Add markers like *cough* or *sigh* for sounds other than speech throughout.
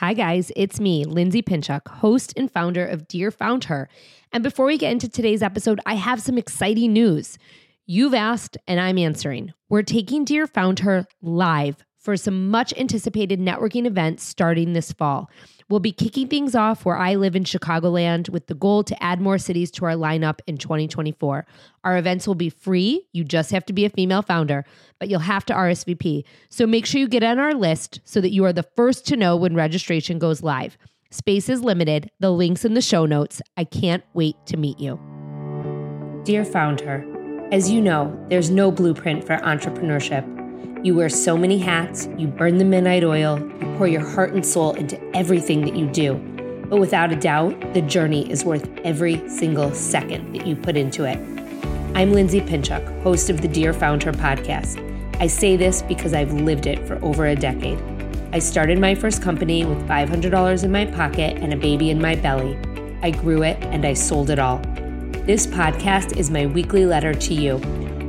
Hi, guys, it's me, Lindsay Pinchuk, host and founder of Dear Found Her. And before we get into today's episode, I have some exciting news. You've asked, and I'm answering. We're taking Dear Found Her live for some much anticipated networking events starting this fall. We'll be kicking things off where I live in Chicagoland with the goal to add more cities to our lineup in 2024. Our events will be free. You just have to be a female founder, but you'll have to RSVP. So make sure you get on our list so that you are the first to know when registration goes live. Space is limited. The link's in the show notes. I can't wait to meet you. Dear Founder, as you know, there's no blueprint for entrepreneurship. You wear so many hats, you burn the midnight oil, you pour your heart and soul into everything that you do. But without a doubt, the journey is worth every single second that you put into it. I'm Lindsay Pinchuk, host of the Dear Founder podcast. I say this because I've lived it for over a decade. I started my first company with $500 in my pocket and a baby in my belly. I grew it and I sold it all. This podcast is my weekly letter to you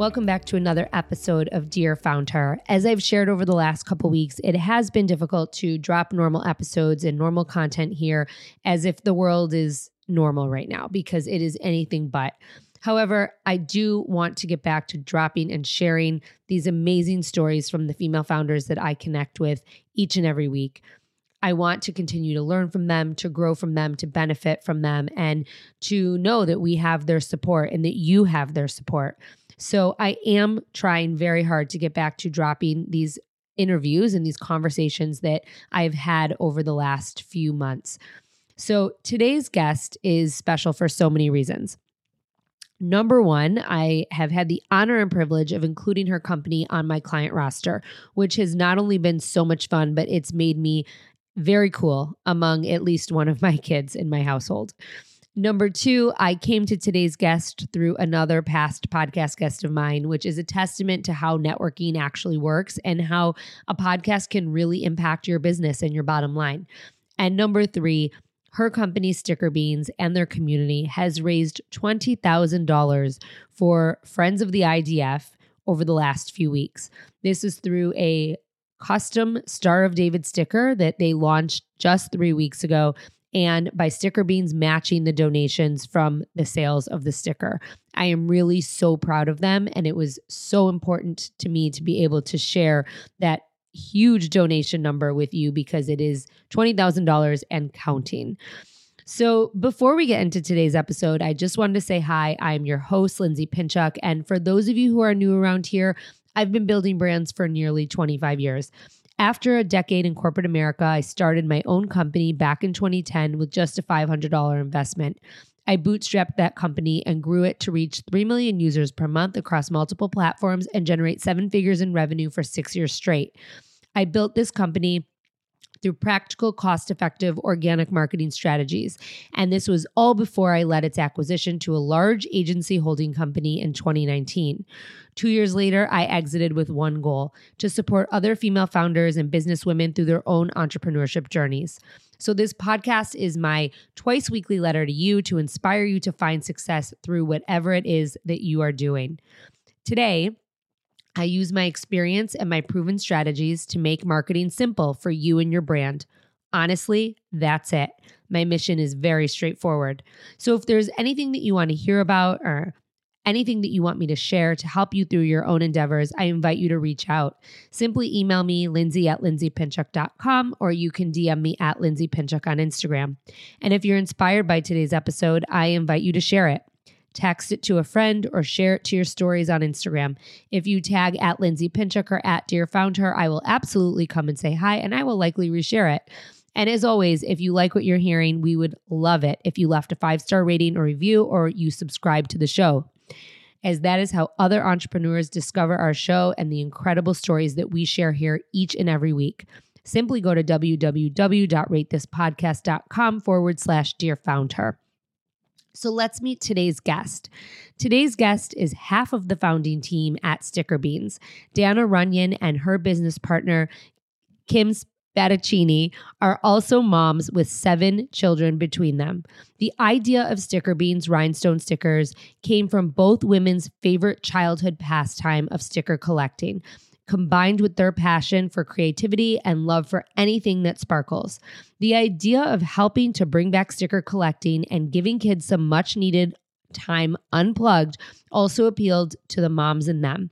Welcome back to another episode of Dear Found Her. As I've shared over the last couple weeks, it has been difficult to drop normal episodes and normal content here as if the world is normal right now because it is anything but. However, I do want to get back to dropping and sharing these amazing stories from the female founders that I connect with each and every week. I want to continue to learn from them, to grow from them, to benefit from them, and to know that we have their support and that you have their support. So I am trying very hard to get back to dropping these interviews and these conversations that I've had over the last few months. So today's guest is special for so many reasons. Number one, I have had the honor and privilege of including her company on my client roster, which has not only been so much fun, but it's made me very cool among at least one of my kids in my household. Number two, I came to today's guest through another past podcast guest of mine, which is a testament to how networking actually works and how a podcast can really impact your business and your bottom line. And number three, her company StickerBeans and their community has raised $20,000 for Friends of the IDF over the last few weeks. This is through a custom Star of David sticker that they launched just three weeks ago and by StickerBeans matching the donations from the sales of the sticker. I am really so proud of them. And it was so important to me to be able to share that huge donation number with you because it is $20,000 and counting. So, before we get into today's episode, I just wanted to say hi. I'm your host, Lindsay Pinchuk. And for those of you who are new around here, I've been building brands for nearly 25 years. After a decade in corporate America, I started my own company back in 2010 with just a $500 investment. I bootstrapped that company and grew it to reach 3 million users per month across multiple platforms and generate seven figures in revenue for six years straight. I built this company through practical, cost effective organic marketing strategies. And this was all before I led its acquisition to a large agency holding company in 2019. Two years later, I exited with one goal to support other female founders and businesswomen through their own entrepreneurship journeys. So, this podcast is my twice weekly letter to you to inspire you to find success through whatever it is that you are doing. Today, I use my experience and my proven strategies to make marketing simple for you and your brand. Honestly, that's it. My mission is very straightforward. So if there's anything that you want to hear about or anything that you want me to share to help you through your own endeavors, I invite you to reach out. Simply email me, lindsay at lindsaypinchuk.com, or you can DM me at lindsaypinchuk on Instagram. And if you're inspired by today's episode, I invite you to share it text it to a friend, or share it to your stories on Instagram. If you tag at Lindsay Pinchuk or at Dear Found Her, I will absolutely come and say hi and I will likely reshare it. And as always, if you like what you're hearing, we would love it if you left a five star rating or review or you subscribe to the show, as that is how other entrepreneurs discover our show and the incredible stories that we share here each and every week. Simply go to www.ratethispodcast.com forward slash Dear Found Her. So let's meet today's guest. Today's guest is half of the founding team at StickerBeans. Dana Runyon and her business partner, Kim Spadaccini, are also moms with seven children between them. The idea of StickerBeans rhinestone stickers came from both women's favorite childhood pastime of sticker collecting combined with their passion for creativity and love for anything that sparkles. The idea of helping to bring back sticker collecting and giving kids some much needed time unplugged also appealed to the moms in them.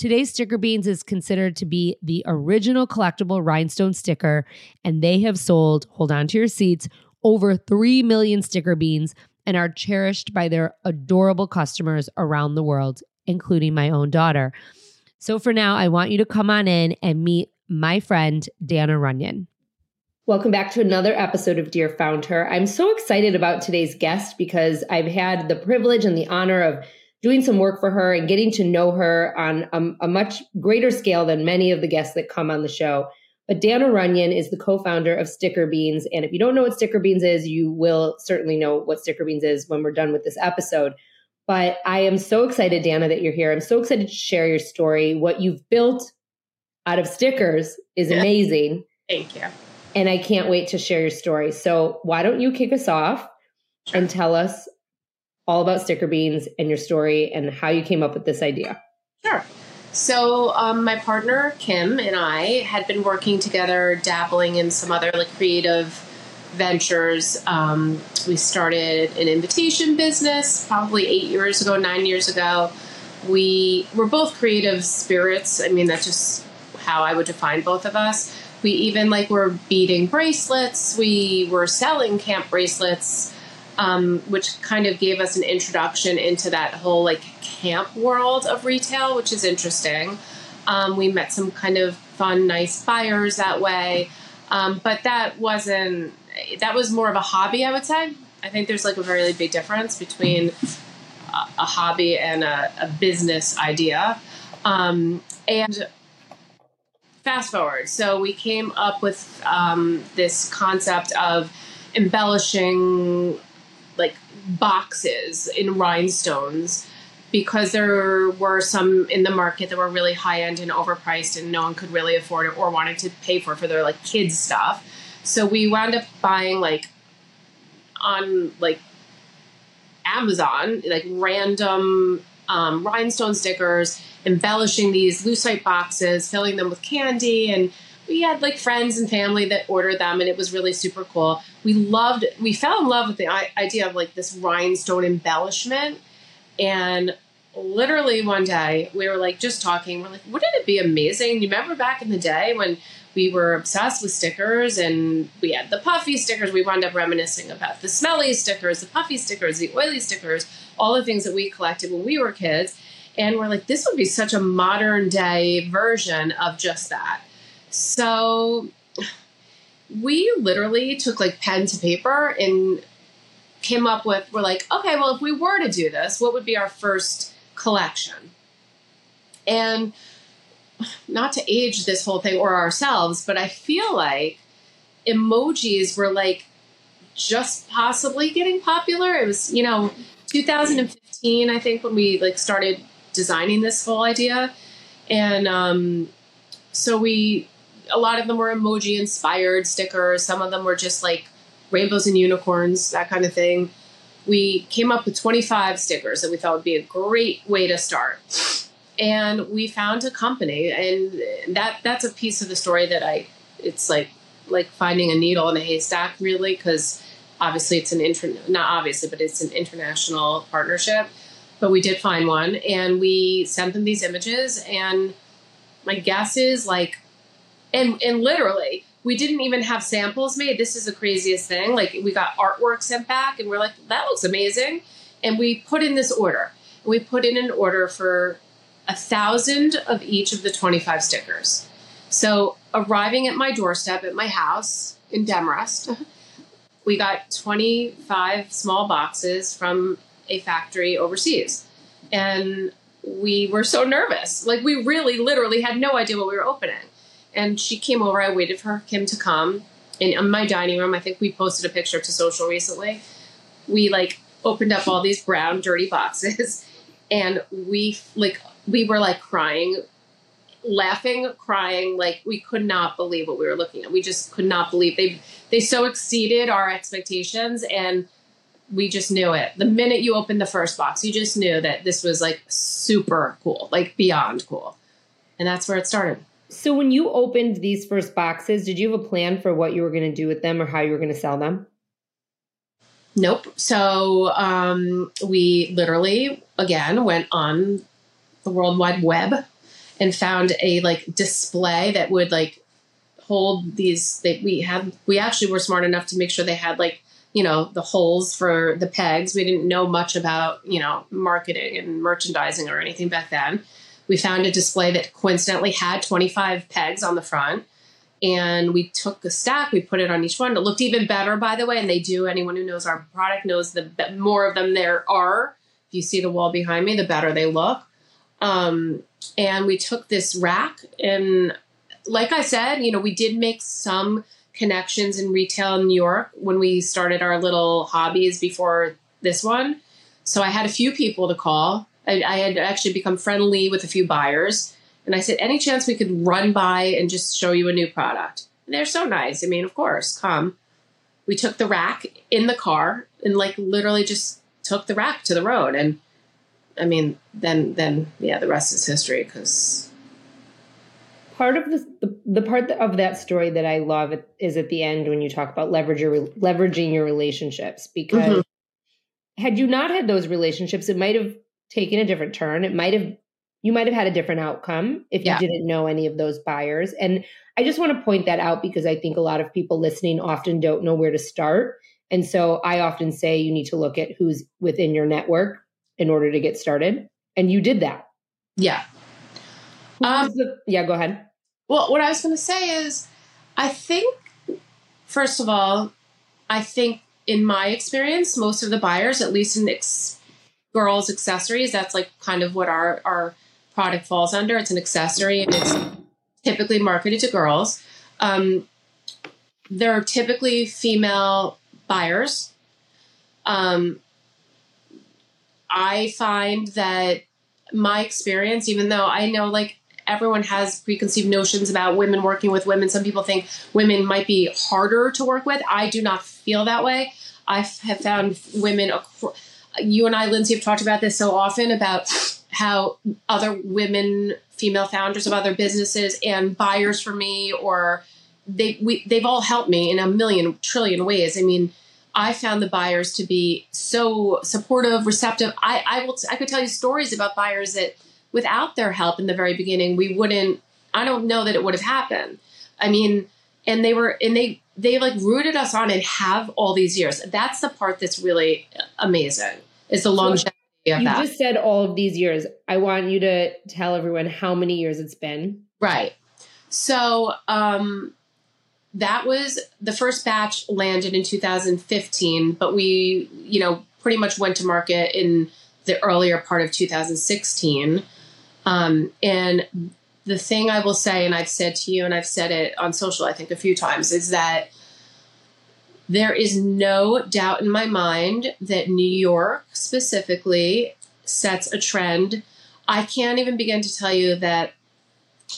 Today's StickerBeans is considered to be the original collectible rhinestone sticker, and they have sold, hold on to your seats, over 3 million sticker beans and are cherished by their adorable customers around the world, including my own daughter. So for now, I want you to come on in and meet my friend, Dana Runyon. Welcome back to another episode of Dear Founder. I'm so excited about today's guest because I've had the privilege and the honor of doing some work for her and getting to know her on a, a much greater scale than many of the guests that come on the show. But Dana Runyon is the co-founder of StickerBeans. And if you don't know what StickerBeans is, you will certainly know what StickerBeans is when we're done with this episode. But I am so excited, Dana, that you're here. I'm so excited to share your story. What you've built out of stickers is amazing. Thank you. And I can't wait to share your story. So, why don't you kick us off sure. and tell us all about sticker beans and your story and how you came up with this idea? Sure. So, um, my partner Kim and I had been working together, dabbling in some other like creative ventures. Um, we started an invitation business probably eight years ago, nine years ago. We were both creative spirits. I mean, that's just how I would define both of us. We even like were beading bracelets. We were selling camp bracelets, um, which kind of gave us an introduction into that whole like camp world of retail, which is interesting. Um, we met some kind of fun, nice buyers that way. Um, but that wasn't that was more of a hobby, I would say. I think there's like a very big difference between a, a hobby and a, a business idea. Um, and fast forward, so we came up with um, this concept of embellishing boxes in rhinestones because there were some in the market that were really high end and overpriced and no one could really afford it or wanted to pay for for their like kids stuff. So we wound up buying like on like Amazon, like random um, rhinestone stickers, embellishing these lucite boxes, filling them with candy, and we had like friends and family that ordered them, and it was really super cool. We loved, we fell in love with the idea of like this rhinestone embellishment, and literally one day we were like just talking. We're like, wouldn't it be amazing? You remember back in the day when we were obsessed with stickers and we had the puffy stickers. We wound up reminiscing about the smelly stickers, the puffy stickers, the oily stickers, all the things that we collected when we were kids. And we're like, this would be such a modern day version of just that. So we literally took like pen to paper and came up with, we're like, okay, well, if we were to do this, what would be our first collection? And not to age this whole thing or ourselves, but I feel like emojis were like just possibly getting popular. It was, you know, 2015, I think, when we like started designing this whole idea. And um, so we, a lot of them were emoji inspired stickers. Some of them were just like rainbows and unicorns, that kind of thing. We came up with 25 stickers that we thought would be a great way to start and we found a company and that that's a piece of the story that i it's like like finding a needle in a haystack really because obviously it's an inter not obviously but it's an international partnership but we did find one and we sent them these images and my guess is like and and literally we didn't even have samples made this is the craziest thing like we got artwork sent back and we're like that looks amazing and we put in this order we put in an order for a thousand of each of the 25 stickers. So arriving at my doorstep at my house in Demarest, uh-huh. we got 25 small boxes from a factory overseas. And we were so nervous. Like we really literally had no idea what we were opening. And she came over, I waited for Kim to come. In my dining room, I think we posted a picture to social recently. We like opened up all these brown, dirty boxes, *laughs* and we like we were like crying, laughing, crying, like we could not believe what we were looking at. We just could not believe they they so exceeded our expectations and we just knew it. The minute you opened the first box, you just knew that this was like super cool, like beyond cool. And that's where it started. So when you opened these first boxes, did you have a plan for what you were going to do with them or how you were going to sell them? Nope. So um, we literally again went on the World Wide Web and found a like display that would like hold these. That we had. We actually were smart enough to make sure they had like you know the holes for the pegs. We didn't know much about you know marketing and merchandising or anything back then. We found a display that coincidentally had 25 pegs on the front and we took a stack we put it on each one. It looked even better by the way and they do anyone who knows our product knows the more of them there are. If you see the wall behind me the better they look. Um, and we took this rack and like i said you know we did make some connections in retail in new york when we started our little hobbies before this one. So i had a few people to call I, I had actually become friendly with a few buyers and I said, any chance we could run by and just show you a new product? And they're so nice. I mean, of course, come. We took the rack in the car and like literally just took the rack to the road. And I mean, then, then, yeah, the rest is history because part of this, the, the part of that story that I love is at the end when you talk about leverage your, leveraging your relationships because mm-hmm. had you not had those relationships, it might have taken a different turn. It might have you might have had a different outcome if you didn't know any of those buyers. And I just want to point that out because I think a lot of people listening often don't know where to start. And so I often say you need to look at who's within your network in order to get started. And you did that. Yeah. Um, the, yeah, go ahead. Well, what I was going to say is I think, first of all, I think in my experience, most of the buyers, at least in ex- girls' accessories, that's like kind of what our, our product falls under. It's an accessory and it's typically marketed to girls. Um, there are typically female buyers. Um, I find that my experience, even though I know like everyone has preconceived notions about women working with women, some people think women might be harder to work with. I do not feel that way. I have found women, you and I, Lindsay, have talked about this so often about how other women, female founders of other businesses and buyers for me, or they we they've all helped me in a million trillion ways. I mean, I found the buyers to be so supportive, receptive. I I will I could tell you stories about buyers that without their help in the very beginning, we wouldn't. I don't know that it would have happened. I mean, and they were and they they like rooted us on and have all these years. That's the part that's really amazing. Is the longevity you that. You just said all of these years. I want you to tell everyone how many years it's been. Right. So um, that was the first batch landed in 2015, but we, you know, pretty much went to market in the earlier part of 2016. Um, and the thing I will say, and I've said to you, and I've said it on social, I think a few times, is that there is no doubt in my mind that New York specifically sets a trend. I can't even begin to tell you that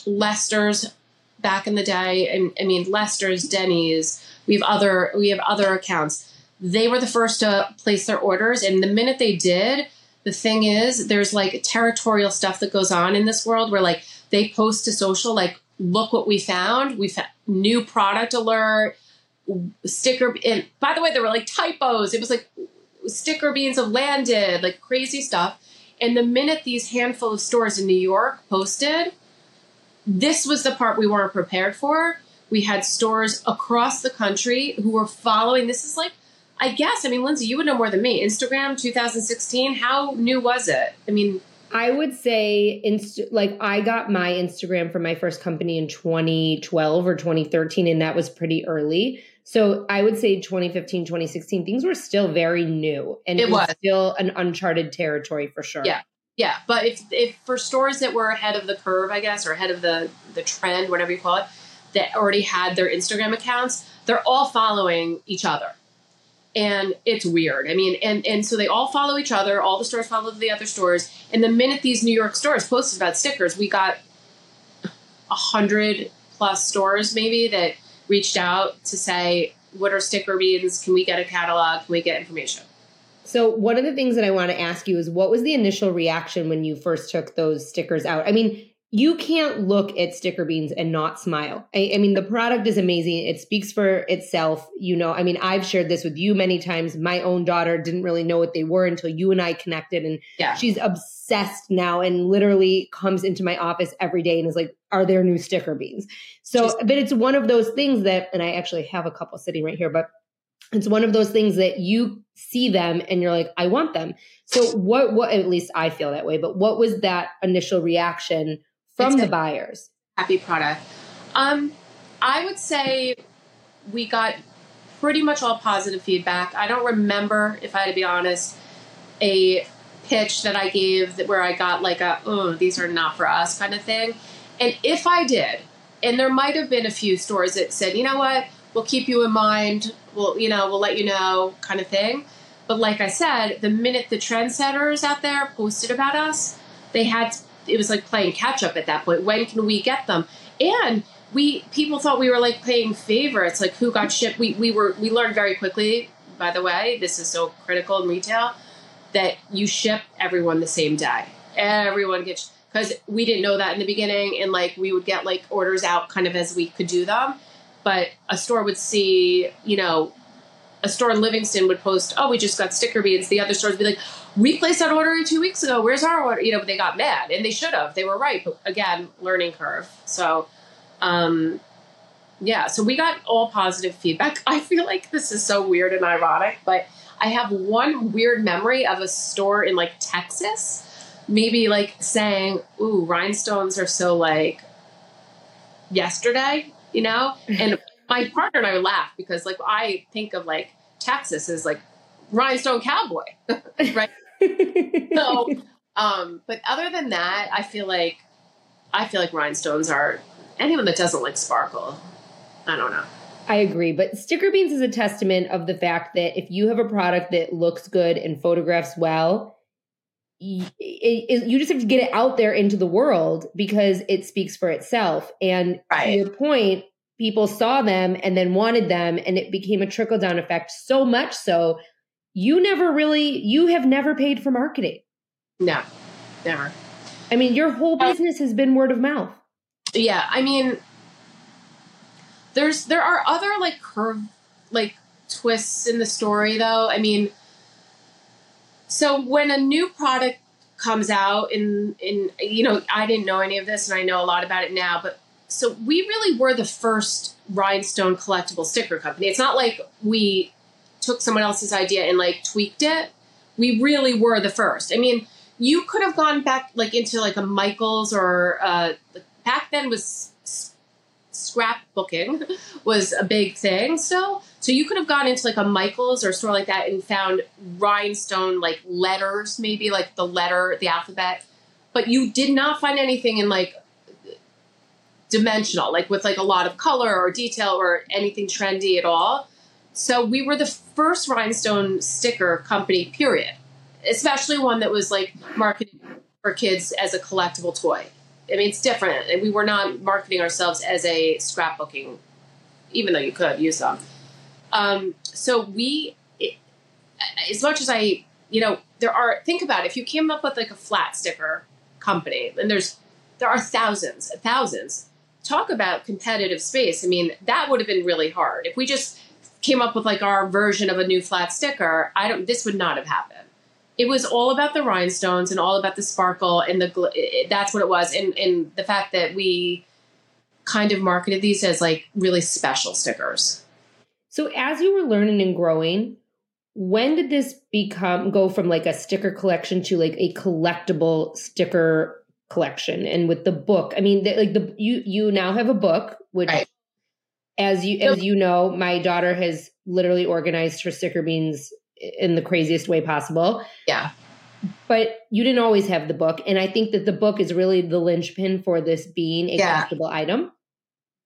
Lester's back in the day, and I mean Lester's, Denny's, we have other we have other accounts. They were the first to place their orders, and the minute they did, the thing is, there's like territorial stuff that goes on in this world where like they post to social, like, look what we found. We found new product alert sticker and by the way there were like typos. It was like sticker beans have landed like crazy stuff. And the minute these handful of stores in new york posted this was the part we weren't prepared for. We had stores across the country who were following. This is like i guess i mean lindsay you would know more than me. Instagram 2016 how new was it? I mean I would say, inst- like, I got my Instagram from my first company in 2012 or 2013, and that was pretty early. So I would say 2015, 2016, things were still very new and it, it was. was still an uncharted territory for sure. Yeah. Yeah. But if, if for stores that were ahead of the curve, I guess, or ahead of the, the trend, whatever you call it, that already had their Instagram accounts, they're all following each other. And it's weird. I mean, and and so they all follow each other. All the stores follow the other stores. And the minute these New York stores posted about stickers, we got a hundred plus stores maybe that reached out to say, "What are sticker beans? Can we get a catalog? Can we get information?" So one of the things that I want to ask you is, what was the initial reaction when you first took those stickers out? I mean, you can't look at sticker beans and not smile. I, I, mean, the product is amazing. It speaks for itself. You know, I mean, I've shared this with you many times. My own daughter didn't really know what they were until you and I connected, and yeah. she's obsessed now and literally comes into my office every day and is like, "Are there new sticker beans?" So, Just- but it's one of those things that, and I actually have a couple sitting right here, but it's one of those things that you see them and you're like, "I want them." So, what? What? At least I feel that way. But what was that initial reaction? From the buyers? Happy product. Um, I would say we got pretty much all positive feedback. I don't remember, if I had to be honest, a pitch that I gave that where I got like a oh these are not for us kind of thing. And if I did, and there might have been a few stores that said, you know what, we'll keep you in mind. We'll you know we'll let you know kind of thing. But like I said, the minute the trendsetters out there posted about us, they had it was like playing catch up at that point. When can we get them? And we people thought we were like playing favorites, like who got shipped. We we were we learned very quickly. By the way, this is so critical in retail that you ship everyone the same day. Everyone gets because we didn't know that in the beginning, and like we would get like orders out kind of as we could do them. But a store would see, you know, a store in Livingston would post, "Oh, we just got sticker beans." The other stores would be like, "We placed that order two weeks ago. Where's our order?" You know, they got mad, and they should have. They were right, but again, learning curve. So, um, yeah. So we got all positive feedback. *laughs* I feel like this is so weird and ironic, but I have one weird memory of a store in like Texas, maybe like saying, "Ooh, rhinestones are so like yesterday," you know, and *laughs* my partner and I laugh because like I think of like Texas as like rhinestone cowboy, *laughs* right? *laughs* so, um, but other than that, I feel like I feel like rhinestones are anyone that doesn't like sparkle. I don't know. I agree, but sticker beans is a testament of the fact that if you have a product that looks good and photographs well, you, it, you just have to get it out there into the world because it speaks for itself. And right. to your point, people saw them and then wanted them and it became a trickle down effect so much so you never really you have never paid for marketing. No never. I mean your whole uh, business has been word of mouth. Yeah i mean there's there are other like curve like twists in the story though. I mean so when a new product comes out in in you know i didn't know any of this and i know a lot about it now but so we really were the first rhinestone collectible sticker company. It's not like we took someone else's idea and like tweaked it. We really were the first. I mean, you could have gone back like into like a Michaels or uh, back then was scrapbooking *laughs* was a big thing still. So you could have gone into like a Michaels or a store like that and found rhinestone like letters, maybe like the letter, the alphabet. But you did not find anything in like dimensional, like with like a lot of color or detail or anything trendy at all. So we were the first rhinestone sticker company, period. Especially one that was like marketed for kids as a collectible toy. I mean, it's different, we were not marketing ourselves as a scrapbooking, even though you could use them. Um, so we, it, as much as I, you know, there are. Think about it, if you came up with like a flat sticker company, and there's there are thousands, thousands talk about competitive space. I mean, that would have been really hard. If we just came up with like our version of a new flat sticker, I don't this would not have happened. It was all about the rhinestones and all about the sparkle and the gl- that's what it was and and the fact that we kind of marketed these as like really special stickers. So as you were learning and growing, when did this become go from like a sticker collection to like a collectible sticker collection and with the book i mean the, like the you you now have a book which right. as you as you know my daughter has literally organized her sticker beans in the craziest way possible yeah but you didn't always have the book and i think that the book is really the linchpin for this being a yeah. collectible item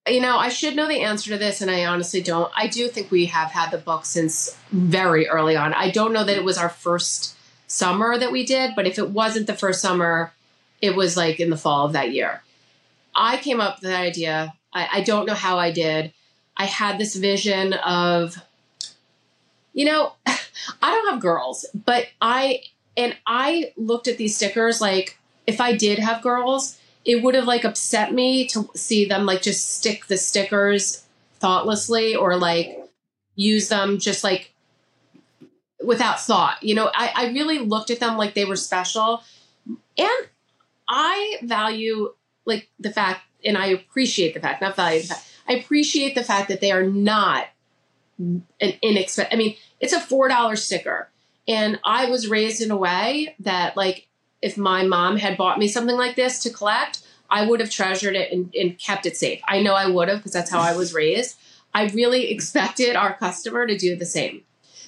you know, I should know the answer to this, and I honestly don't. I do think we have had the book since very early on. I don't know that it was our first summer that we did, but if it wasn't the first summer, it was like in the fall of that year. I came up with that idea. I, I don't know how I did. I had this vision of, you know, *laughs* I don't have girls, but I, and I looked at these stickers like if I did have girls, it would have like upset me to see them like just stick the stickers thoughtlessly or like use them just like without thought. You know, I, I really looked at them like they were special. And I value like the fact, and I appreciate the fact, not value the fact, I appreciate the fact that they are not an inexpensive. I mean, it's a $4 sticker. And I was raised in a way that like if my mom had bought me something like this to collect, I would have treasured it and, and kept it safe. I know I would have because that's how I was raised. I really expected our customer to do the same.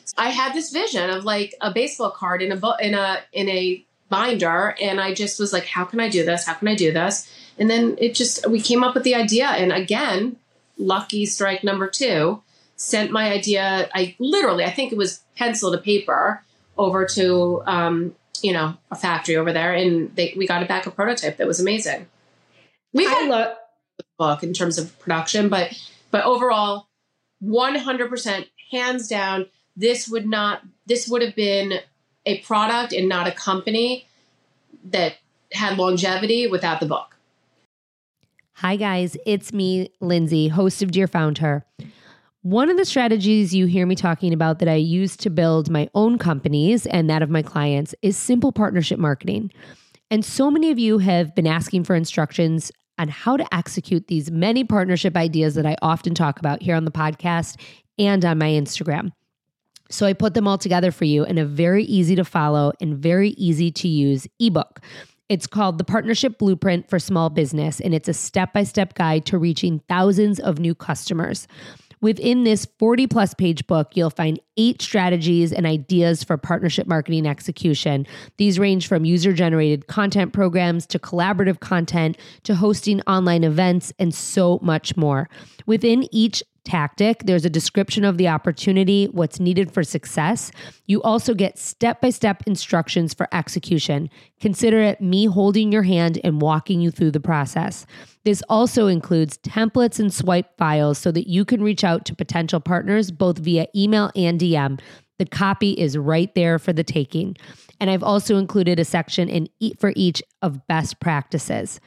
So I had this vision of like a baseball card in a in a in a binder, and I just was like, "How can I do this? How can I do this?" And then it just we came up with the idea, and again, lucky strike number two. Sent my idea. I literally, I think it was pencil to paper over to um, you know, a factory over there, and they, we got it back a prototype that was amazing. We've had love the book in terms of production, but but overall, one hundred percent, hands down, this would not this would have been a product and not a company that had longevity without the book. Hi guys, it's me, Lindsay, host of Dear Founder. One of the strategies you hear me talking about that I use to build my own companies and that of my clients is simple partnership marketing. And so many of you have been asking for instructions on how to execute these many partnership ideas that I often talk about here on the podcast and on my Instagram. So I put them all together for you in a very easy to follow and very easy to use ebook. It's called The Partnership Blueprint for Small Business, and it's a step by step guide to reaching thousands of new customers. Within this 40 plus page book, you'll find eight strategies and ideas for partnership marketing execution. These range from user generated content programs to collaborative content to hosting online events and so much more. Within each tactic. There's a description of the opportunity, what's needed for success. You also get step by step instructions for execution. Consider it me holding your hand and walking you through the process. This also includes templates and swipe files so that you can reach out to potential partners both via email and DM. The copy is right there for the taking. And I've also included a section in for each of best practices.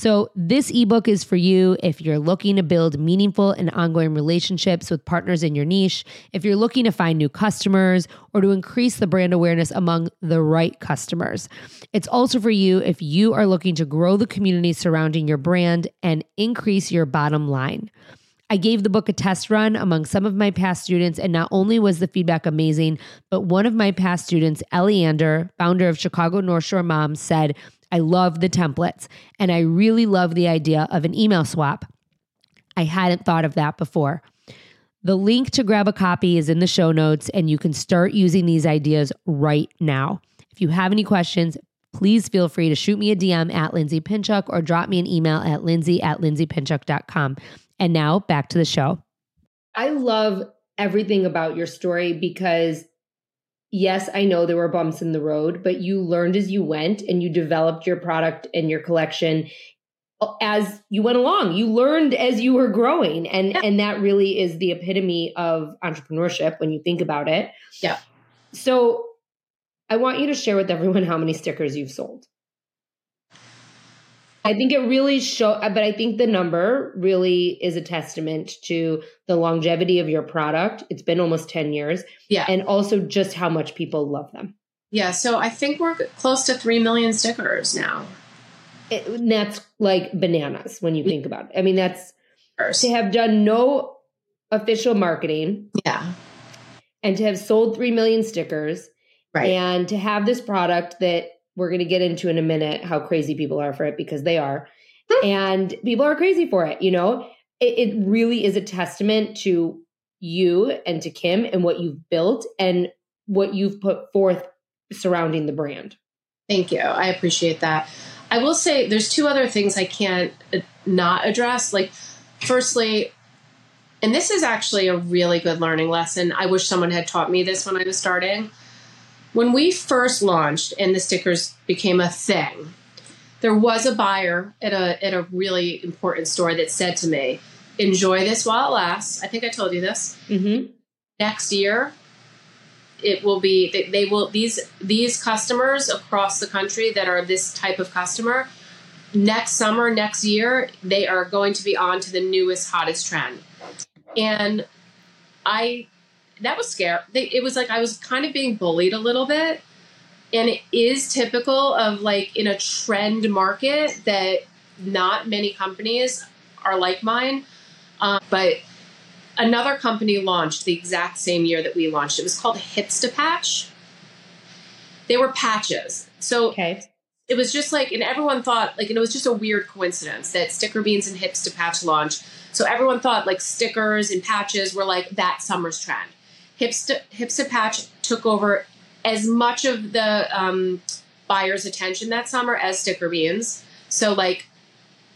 So, this ebook is for you if you're looking to build meaningful and ongoing relationships with partners in your niche, if you're looking to find new customers, or to increase the brand awareness among the right customers. It's also for you if you are looking to grow the community surrounding your brand and increase your bottom line. I gave the book a test run among some of my past students, and not only was the feedback amazing, but one of my past students, Ellie Ander, founder of Chicago North Shore Moms, said, I love the templates and I really love the idea of an email swap. I hadn't thought of that before. The link to grab a copy is in the show notes, and you can start using these ideas right now. If you have any questions, please feel free to shoot me a DM at Lindsay Pinchuk or drop me an email at lindsay at lindsaypinchuk.com. And now back to the show. I love everything about your story because yes, I know there were bumps in the road, but you learned as you went and you developed your product and your collection as you went along. You learned as you were growing. And yeah. and that really is the epitome of entrepreneurship when you think about it. Yeah. So I want you to share with everyone how many stickers you've sold. I think it really show but I think the number really is a testament to the longevity of your product. It's been almost 10 years. Yeah. And also just how much people love them. Yeah, so I think we're close to 3 million stickers now. It, that's like bananas when you think about it. I mean, that's to have done no official marketing. Yeah. And to have sold 3 million stickers. Right. And to have this product that we're going to get into in a minute how crazy people are for it because they are. Hmm. and people are crazy for it, you know? It, it really is a testament to you and to Kim and what you've built and what you've put forth surrounding the brand. Thank you. I appreciate that. I will say there's two other things I can't uh, not address. Like, firstly, and this is actually a really good learning lesson. I wish someone had taught me this when I was starting. When we first launched and the stickers became a thing, there was a buyer at a at a really important store that said to me, "Enjoy this while it lasts." I think I told you this. Mm-hmm. Next year, it will be they, they will these these customers across the country that are this type of customer. Next summer, next year, they are going to be on to the newest, hottest trend, and I that was scary. It was like I was kind of being bullied a little bit. And it is typical of like in a trend market that not many companies are like mine. Um, but another company launched the exact same year that we launched. It was called hipstapatch they were patches. So okay. it was just like and everyone thought like and it was just a weird coincidence that sticker beans and hipstapatch launched. So everyone thought like stickers and patches were like that summer's trend hipster hipstapatch took over as much of the um, buyer's attention that summer as sticker beans. So like,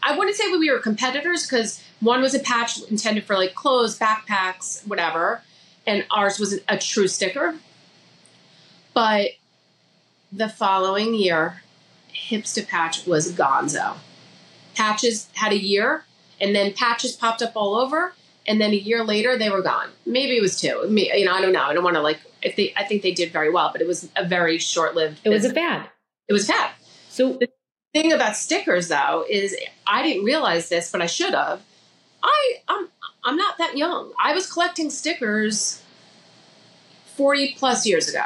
I wouldn't say we were competitors because one was a patch intended for like clothes, backpacks, whatever, and ours was a true sticker. But the following year, Hipstapatch was gonzo. Patches had a year, and then patches popped up all over, and then a year later they were gone. Maybe it was two. You know, I don't know. I don't want to like if they, I think they did very well, but it was a very short lived. It was a fad. It was fad. So the thing about stickers, though, is I didn't realize this, but I should have. I I'm I'm not that young. I was collecting stickers forty plus years ago.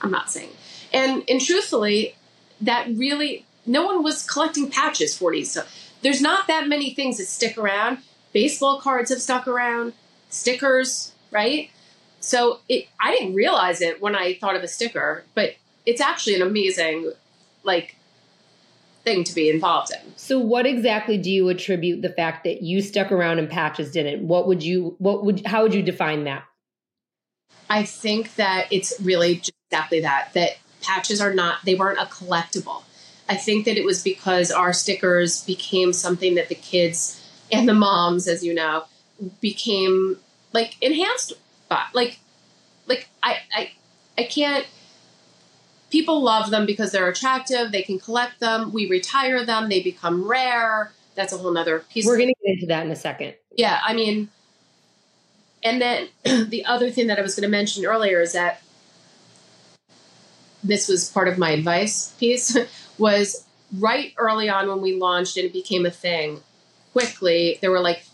I'm not saying, and and truthfully, that really no one was collecting patches forty. So there's not that many things that stick around. Baseball cards have stuck around, stickers, right? So it, I didn't realize it when I thought of a sticker, but it's actually an amazing, like, thing to be involved in. So what exactly do you attribute the fact that you stuck around and patches didn't? What would you what would how would you define that? I think that it's really just exactly that that patches are not they weren't a collectible. I think that it was because our stickers became something that the kids and the moms as you know became like enhanced by like, like I, I, I can't. People love them because they're attractive. They can collect them. We retire them. They become rare. That's a whole nother piece. We're going to get into that in a second. Yeah, I mean, and then *clears throat* the other thing that I was going to mention earlier is that this was part of my advice piece *laughs* was right early on when we launched and it became a thing quickly there were like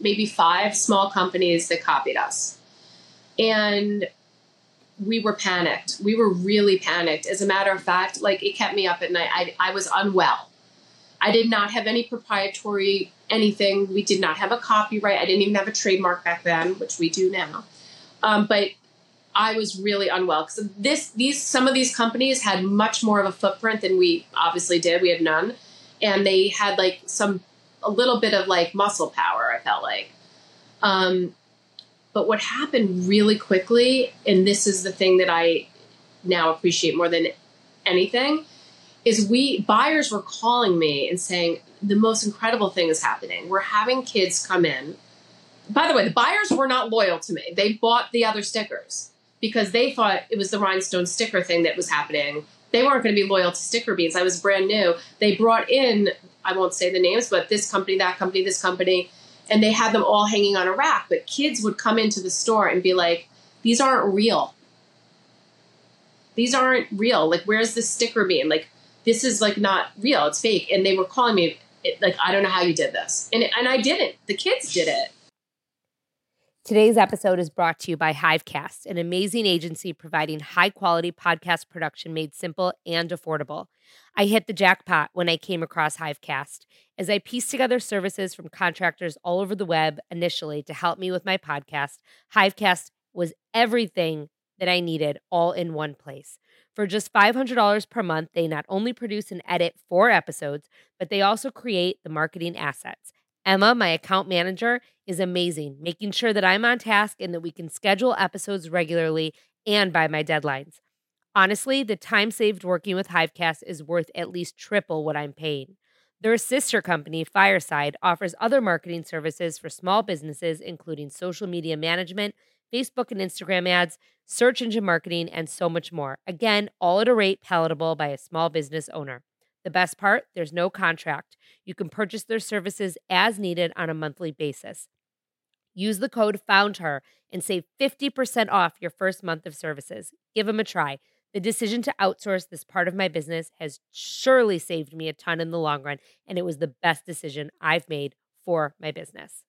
maybe five small companies that copied us and we were panicked. We were really panicked. As a matter of fact, like it kept me up at night. I, I was unwell. I did not have any proprietary anything. We did not have a copyright. I didn't even have a trademark back then, which we do now. Um, but I was really unwell because this these some of these companies had much more of a footprint than we obviously did. We had none, and they had like some a little bit of like muscle power. I felt like. Um, but what happened really quickly, and this is the thing that I now appreciate more than anything, is we buyers were calling me and saying the most incredible thing is happening. We're having kids come in. By the way, the buyers were not loyal to me. They bought the other stickers because they thought it was the rhinestone sticker thing that was happening. They weren't going to be loyal to sticker beans. I was brand new. They brought in, I won't say the names, but this company, that company, this company and they had them all hanging on a rack. But kids would come into the store and be like, these aren't real. These aren't real. Like, where's the sticker bean? Like, this is like not real. It's fake. And they were calling me like, I don't know how you did this. And, and I didn't. The kids did it. Today's episode is brought to you by Hivecast, an amazing agency providing high quality podcast production made simple and affordable. I hit the jackpot when I came across Hivecast as I pieced together services from contractors all over the web initially to help me with my podcast. Hivecast was everything that I needed all in one place. For just $500 per month, they not only produce and edit four episodes, but they also create the marketing assets. Emma, my account manager, is amazing, making sure that I'm on task and that we can schedule episodes regularly and by my deadlines. Honestly, the time saved working with Hivecast is worth at least triple what I'm paying. Their sister company, Fireside, offers other marketing services for small businesses, including social media management, Facebook and Instagram ads, search engine marketing, and so much more. Again, all at a rate palatable by a small business owner. The best part there's no contract. You can purchase their services as needed on a monthly basis. Use the code FOUNDHER and save 50% off your first month of services. Give them a try. The decision to outsource this part of my business has surely saved me a ton in the long run, and it was the best decision I've made for my business.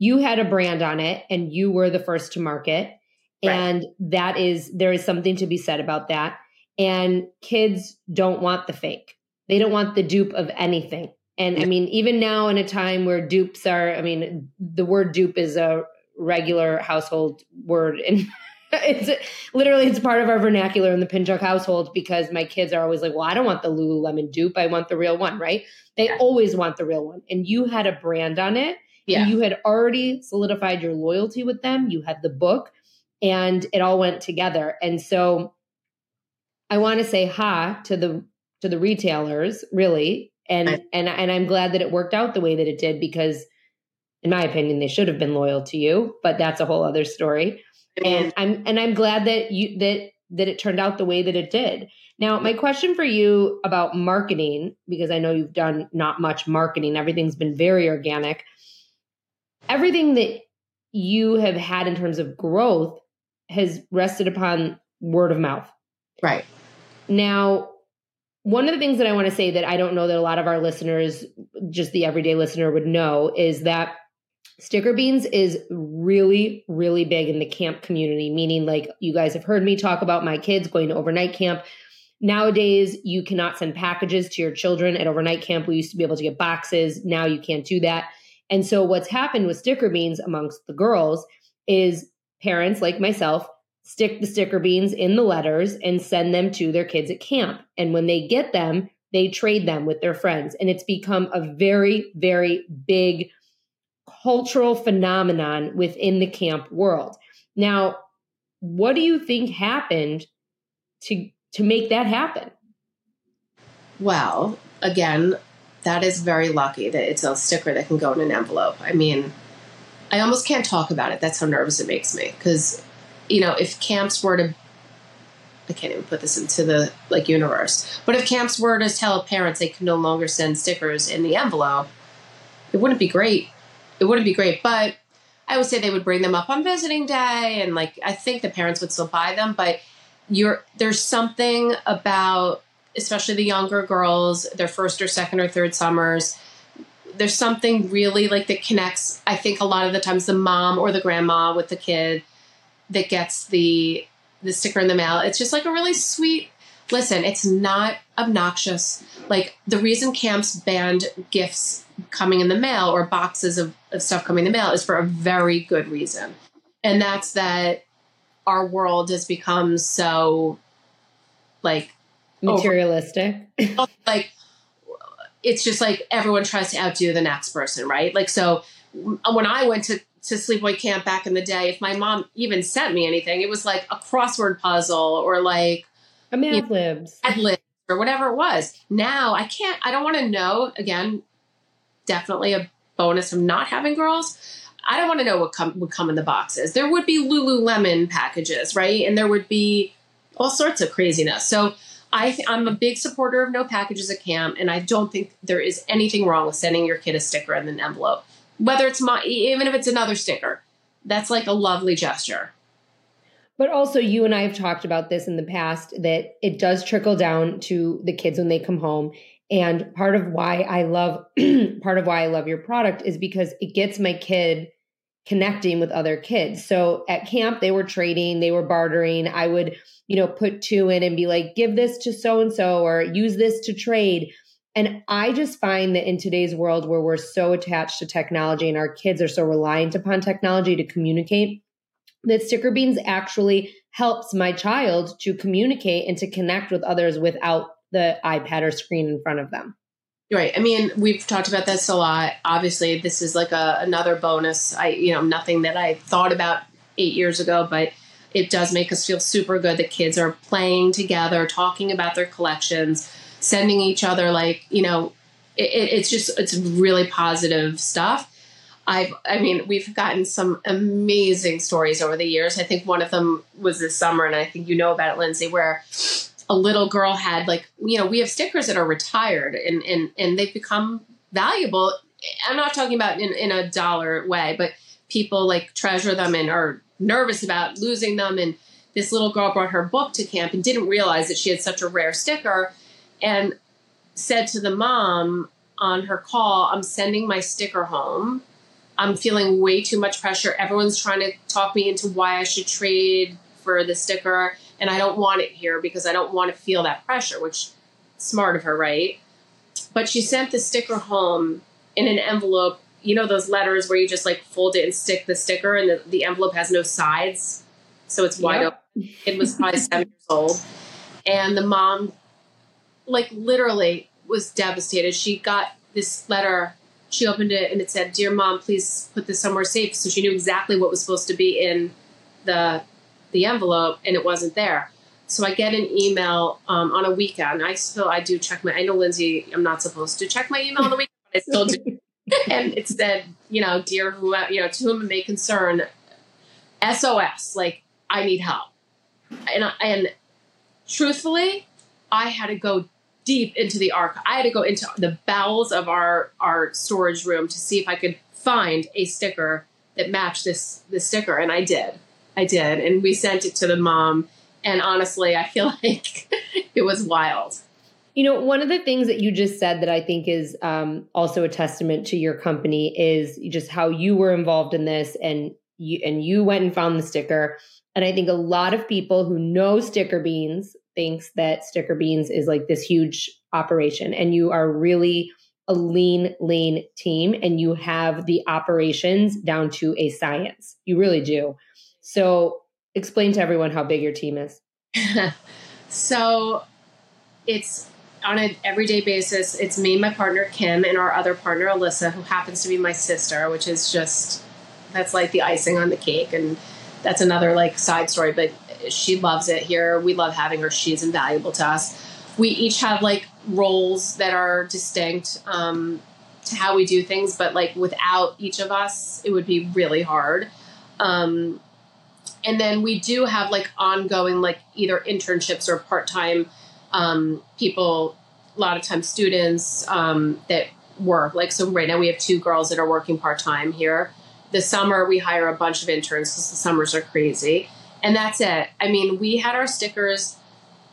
You had a brand on it and you were the first to market. Right. And that is, there is something to be said about that. And kids don't want the fake, they don't want the dupe of anything. And I mean, even now in a time where dupes are, I mean, the word dupe is a regular household word and it's literally it's part of our vernacular in the Pinchuk household because my kids are always like, "Well, I don't want the Lululemon dupe. I want the real one." Right? They always want the real one, and you had a brand on it. Yeah. You had already solidified your loyalty with them. You had the book, and it all went together. And so, I want to say ha to the to the retailers, really, and I, and and I'm glad that it worked out the way that it did because, in my opinion, they should have been loyal to you. But that's a whole other story and i'm and i'm glad that you that that it turned out the way that it did. Now my question for you about marketing because i know you've done not much marketing everything's been very organic. Everything that you have had in terms of growth has rested upon word of mouth. Right. Now one of the things that i want to say that i don't know that a lot of our listeners just the everyday listener would know is that Sticker beans is really, really big in the camp community, meaning like you guys have heard me talk about my kids going to overnight camp. Nowadays, you cannot send packages to your children at overnight camp. We used to be able to get boxes. Now you can't do that. And so, what's happened with sticker beans amongst the girls is parents like myself stick the sticker beans in the letters and send them to their kids at camp. And when they get them, they trade them with their friends. And it's become a very, very big cultural phenomenon within the camp world. Now, what do you think happened to to make that happen? Well, again, that is very lucky that it's a sticker that can go in an envelope. I mean, I almost can't talk about it. That's how nervous it makes me because you know, if camps were to I can't even put this into the like universe. But if camps were to tell parents they can no longer send stickers in the envelope, it wouldn't be great it wouldn't be great. But I would say they would bring them up on visiting day, and like I think the parents would still buy them. But you're there's something about especially the younger girls, their first or second or third summers. There's something really like that connects. I think a lot of the times the mom or the grandma with the kid that gets the the sticker in the mail. It's just like a really sweet listen, it's not obnoxious. Like the reason camps banned gifts coming in the mail or boxes of, of stuff coming in the mail is for a very good reason. And that's that our world has become so like materialistic. Over, *laughs* like it's just like everyone tries to outdo the next person, right? Like so uh, when I went to to sleepaway camp back in the day, if my mom even sent me anything, it was like a crossword puzzle or like a Mad Libs. Mad Libs or whatever it was. Now I can't, I don't want to know. Again, definitely a bonus of not having girls. I don't want to know what come, would come in the boxes. There would be Lululemon packages, right? And there would be all sorts of craziness. So I, I'm a big supporter of no packages at camp, and I don't think there is anything wrong with sending your kid a sticker in an envelope, whether it's my, even if it's another sticker. That's like a lovely gesture. But also, you and I have talked about this in the past that it does trickle down to the kids when they come home. And part of why I love *clears throat* part of why I love your product is because it gets my kid connecting with other kids. So at camp, they were trading, they were bartering. I would, you know, put two in and be like, give this to so and so or use this to trade. And I just find that in today's world where we're so attached to technology and our kids are so reliant upon technology to communicate, that sticker beans actually helps my child to communicate and to connect with others without the iPad or screen in front of them. Right. I mean, we've talked about this a lot. Obviously, this is like a, another bonus. I, you know, nothing that I thought about eight years ago, but it does make us feel super good that kids are playing together, talking about their collections, sending each other like, you know, it, it, it's just it's really positive stuff. I've, I mean, we've gotten some amazing stories over the years. I think one of them was this summer, and I think you know about it, Lindsay, where a little girl had like, you know, we have stickers that are retired and and and they've become valuable. I'm not talking about in, in a dollar way, but people like treasure them and are nervous about losing them. And this little girl brought her book to camp and didn't realize that she had such a rare sticker and said to the mom on her call, I'm sending my sticker home I'm feeling way too much pressure. Everyone's trying to talk me into why I should trade for the sticker, and I don't want it here because I don't want to feel that pressure, which smart of her, right? But she sent the sticker home in an envelope. You know those letters where you just like fold it and stick the sticker, and the, the envelope has no sides, so it's wide yep. open. It was probably seven years old, and the mom, like literally, was devastated. She got this letter she opened it and it said, "Dear mom, please put this somewhere safe." So she knew exactly what was supposed to be in the the envelope, and it wasn't there. So I get an email um, on a weekend. I still I do check my. I know Lindsay, I'm not supposed to check my email on the weekend. I still do. *laughs* and it said, you know, dear who you know to whom it may concern, SOS. Like I need help, and I, and truthfully, I had to go deep into the archive. I had to go into the bowels of our our storage room to see if I could find a sticker that matched this this sticker, and I did. I did, and we sent it to the mom. And honestly, I feel *laughs* like it was wild. You know, one of the things that you just said that I think is um, also a testament to your company is just how you were involved in this, and you and you went and found the sticker. And I think a lot of people who know sticker beans thinks that Sticker Beans is like this huge operation and you are really a lean, lean team and you have the operations down to a science. You really do. So, explain to everyone how big your team is. *laughs* so, it's on an everyday basis. It's me, my partner Kim, and our other partner Alyssa, who happens to be my sister, which is just that's like the icing on the cake. And that's another like side story. But she loves it here. We love having her. She's invaluable to us. We each have like roles that are distinct um, to how we do things, but like without each of us, it would be really hard. Um, and then we do have like ongoing, like either internships or part time um, people, a lot of times students um, that work. Like, so right now we have two girls that are working part time here. The summer we hire a bunch of interns because the summers are crazy and that's it. I mean, we had our stickers.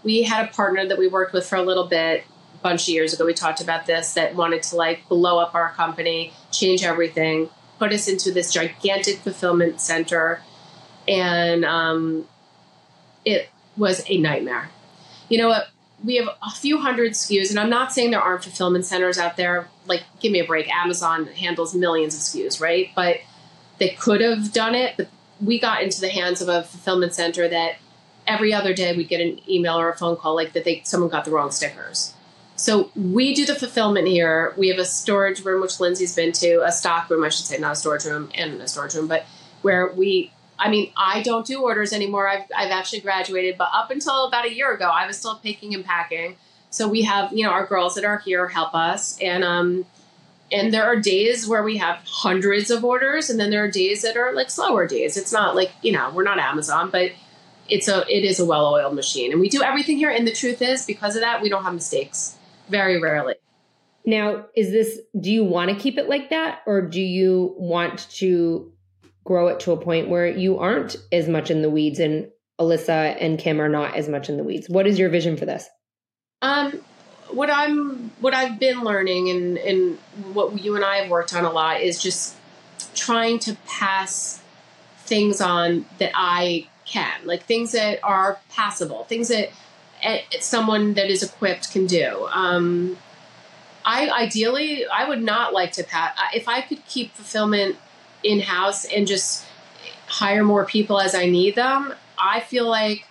We had a partner that we worked with for a little bit, a bunch of years ago. We talked about this that wanted to like blow up our company, change everything, put us into this gigantic fulfillment center, and um, it was a nightmare. You know what? We have a few hundred SKUs, and I'm not saying there aren't fulfillment centers out there. Like, give me a break. Amazon handles millions of SKUs, right? But they could have done it, but we got into the hands of a fulfillment center that every other day we'd get an email or a phone call like that they someone got the wrong stickers. So we do the fulfillment here. We have a storage room which Lindsay's been to, a stock room I should say, not a storage room and a storage room, but where we I mean, I don't do orders anymore. I've I've actually graduated, but up until about a year ago, I was still picking and packing. So we have, you know, our girls that are here help us. And um and there are days where we have hundreds of orders and then there are days that are like slower days. It's not like you know we're not amazon but it's a it is a well-oiled machine. And we do everything here and the truth is because of that we don't have mistakes. Very rarely. Now is this do you want to keep it like that or do you want to grow it to a point where you aren't as much in the weeds and alyssa and kim are not as much in the weeds what is your vision for this um what I'm what I've been learning and and what you and I have worked on a lot is just trying to pass things on that I can, like things that are passable, things that someone that is equipped can do. Um, I ideally, I would not like to pass. If I could keep fulfillment in house and just hire more people as I need them, I feel like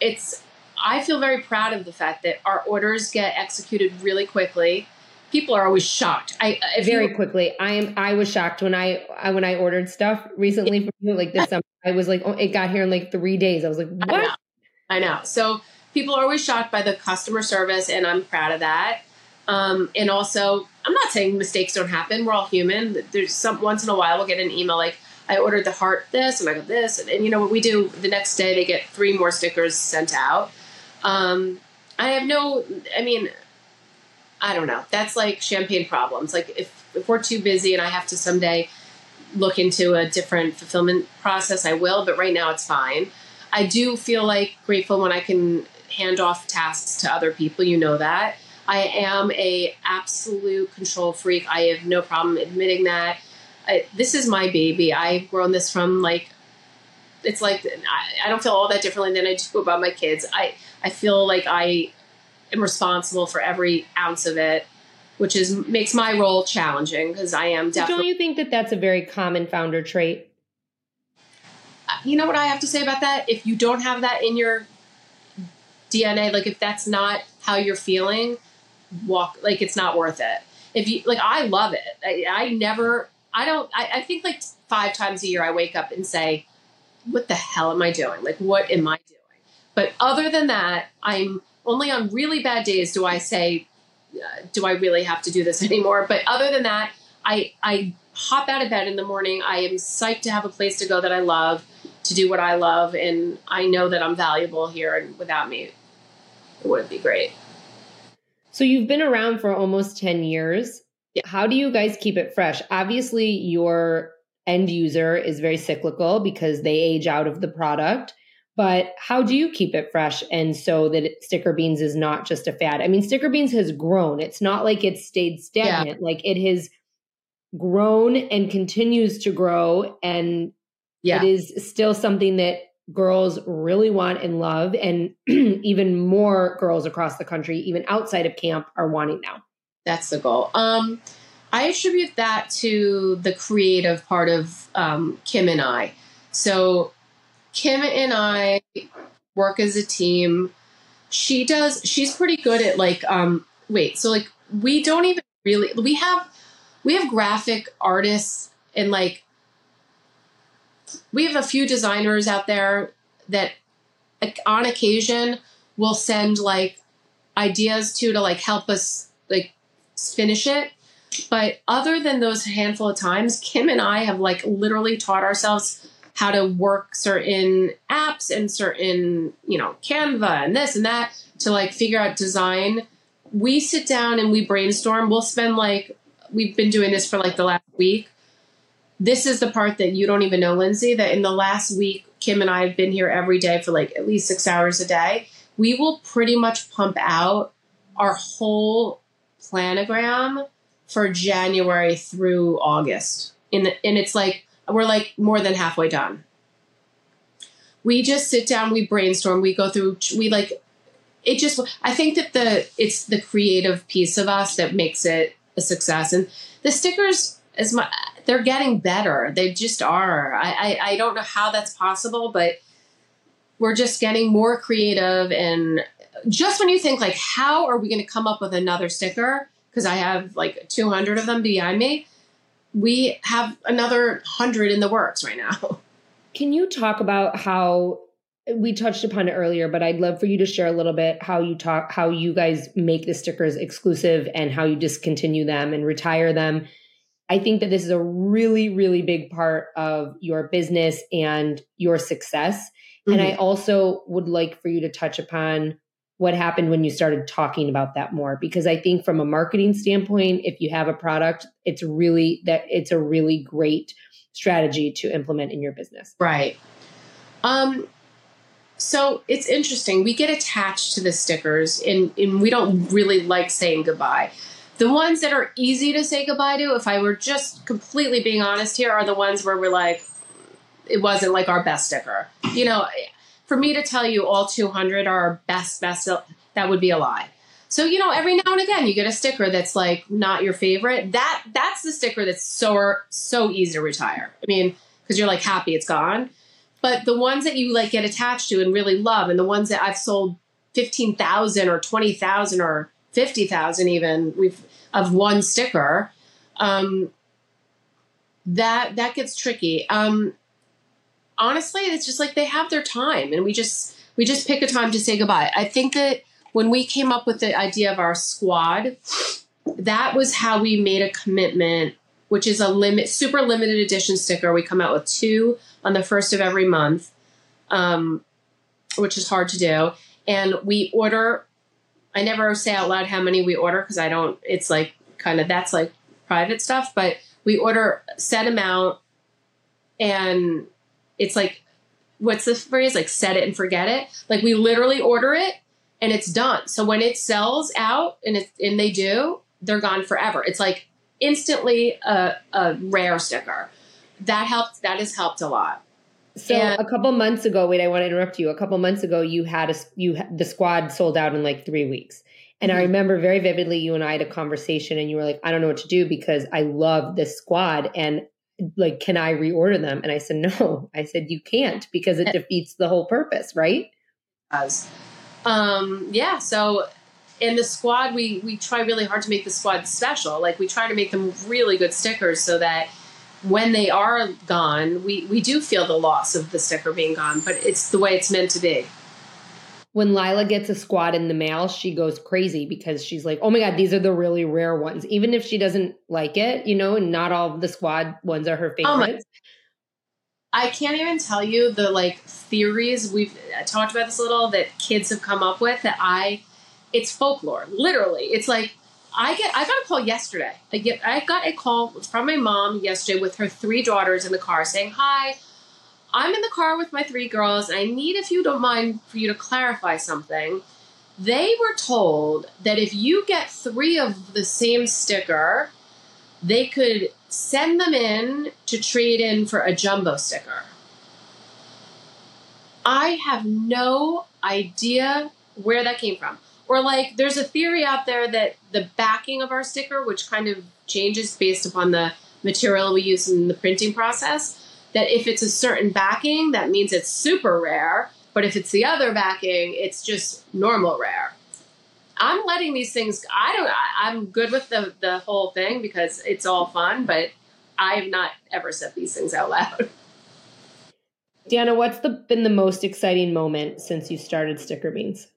it's I feel very proud of the fact that our orders get executed really quickly. People are always shocked. I uh, very you, quickly. I am. I was shocked when I, I when I ordered stuff recently from you, like this *laughs* summer. I was like, oh, it got here in like three days. I was like, what? I know. I know. So people are always shocked by the customer service, and I'm proud of that. Um, and also, I'm not saying mistakes don't happen. We're all human. There's some once in a while we'll get an email like, I ordered the heart this and I got this. And, and you know what we do the next day, they get three more stickers sent out. Um, I have no, I mean, I don't know. That's like champagne problems. Like if, if we're too busy and I have to someday look into a different fulfillment process, I will. But right now it's fine. I do feel like grateful when I can hand off tasks to other people. You know that. I am a absolute control freak. I have no problem admitting that. I, this is my baby. I've grown this from like it's like I, I don't feel all that differently than I do about my kids. I I feel like I am responsible for every ounce of it, which is makes my role challenging because I am definitely. Don't you think that that's a very common founder trait? Uh, you know what I have to say about that? If you don't have that in your DNA, like if that's not how you're feeling, walk like it's not worth it. If you like, I love it. I, I never. I don't. I, I think like five times a year I wake up and say, "What the hell am I doing? Like, what am I doing?" But other than that, I'm only on really bad days do I say, uh, "Do I really have to do this *laughs* anymore?" But other than that, I I hop out of bed in the morning. I am psyched to have a place to go that I love, to do what I love, and I know that I'm valuable here. And without me, it wouldn't be great. So you've been around for almost 10 years. Yeah. How do you guys keep it fresh? Obviously, your end user is very cyclical because they age out of the product. But how do you keep it fresh and so that it, Sticker Beans is not just a fad? I mean, Sticker Beans has grown. It's not like it's stayed stagnant. Yeah. Like it has grown and continues to grow. And yeah. it is still something that girls really want and love and *clears throat* even more girls across the country even outside of camp are wanting now. That's the goal. Um, i attribute that to the creative part of um, kim and i. So kim and i work as a team. She does she's pretty good at like um wait so like we don't even really we have we have graphic artists and like we have a few designers out there that on occasion will send like ideas to to like help us like finish it. But other than those handful of times kim and i have like literally taught ourselves how to work certain apps and certain you know canva and this and that to like figure out design. We sit down and we brainstorm. We'll spend like we've been doing this for like the last week this is the part that you don't even know, Lindsay, that in the last week, Kim and I have been here every day for like at least six hours a day. We will pretty much pump out our whole planogram for January through August. In and it's like, we're like more than halfway done. We just sit down, we brainstorm, we go through, we like, it just, I think that the, it's the creative piece of us that makes it a success. And the stickers, as much, they're getting better. They just are. I, I, I don't know how that's possible, but we're just getting more creative. And just when you think like, how are we going to come up with another sticker? Because I have like 200 of them behind me. We have another 100 in the works right now. *laughs* Can you talk about how we touched upon it earlier, but I'd love for you to share a little bit how you talk, how you guys make the stickers exclusive and how you discontinue them and retire them I think that this is a really, really big part of your business and your success. Mm-hmm. And I mm-hmm. also would like for you to touch upon what happened when you started talking about that more because I think from a marketing standpoint if you have a product it's really that it's a really great strategy to implement in your business. Right. Um so it's interesting. We get attached to the stickers and, and we don't really like saying goodbye. The ones that are easy to say goodbye to, if I were just completely being honest here, are the ones where we're like, it wasn't like our best sticker. You know, for me to tell you all 200 are our best, best, that would be a lie. So, you know, every now and again you get a sticker that's like not your favorite. That that's the sticker that's so so easy to retire. I mean, because you're like happy it's gone. But the ones that you like get attached to and really love, and the ones that I've sold fifteen thousand or twenty thousand or fifty thousand even we've of one sticker. Um, that that gets tricky. Um, honestly, it's just like they have their time, and we just we just pick a time to say goodbye. I think that when we came up with the idea of our squad, that was how we made a commitment, which is a limit, super limited edition sticker. We come out with two on the first of every month, um, which is hard to do. And we order, I never say out loud how many we order because I don't, it's like kind of, that's like private stuff, but we order set amount and it's like, what's the phrase? Like set it and forget it. Like we literally order it and it's done. So when it sells out and it's, and they do, they're gone forever. It's like instantly a, a rare sticker. That helped. That has helped a lot. So and, a couple months ago, wait, I want to interrupt you. A couple months ago, you had a you the squad sold out in like three weeks, and mm-hmm. I remember very vividly you and I had a conversation, and you were like, "I don't know what to do because I love this squad, and like, can I reorder them?" And I said, "No." I said, "You can't because it defeats the whole purpose, right?" As, um, yeah. So in the squad we we try really hard to make the squad special like we try to make them really good stickers so that when they are gone we we do feel the loss of the sticker being gone but it's the way it's meant to be when Lila gets a squad in the mail, she goes crazy because she's like, oh my God, these are the really rare ones. Even if she doesn't like it, you know, and not all the squad ones are her oh favorites. Oh I can't even tell you the like theories we've uh, talked about this a little that kids have come up with that I it's folklore. Literally, it's like I get. I got a call yesterday. I get. I got a call from my mom yesterday with her three daughters in the car saying, "Hi, I'm in the car with my three girls. I need, if you don't mind, for you to clarify something." They were told that if you get three of the same sticker, they could send them in to trade in for a jumbo sticker. I have no idea where that came from. Or like there's a theory out there that the backing of our sticker, which kind of changes based upon the material we use in the printing process, that if it's a certain backing, that means it's super rare. But if it's the other backing, it's just normal rare. I'm letting these things. I don't. I, am good with the the whole thing because it's all fun. But I have not ever said these things out loud. *laughs* Dana, what's the been the most exciting moment since you started Sticker Beans?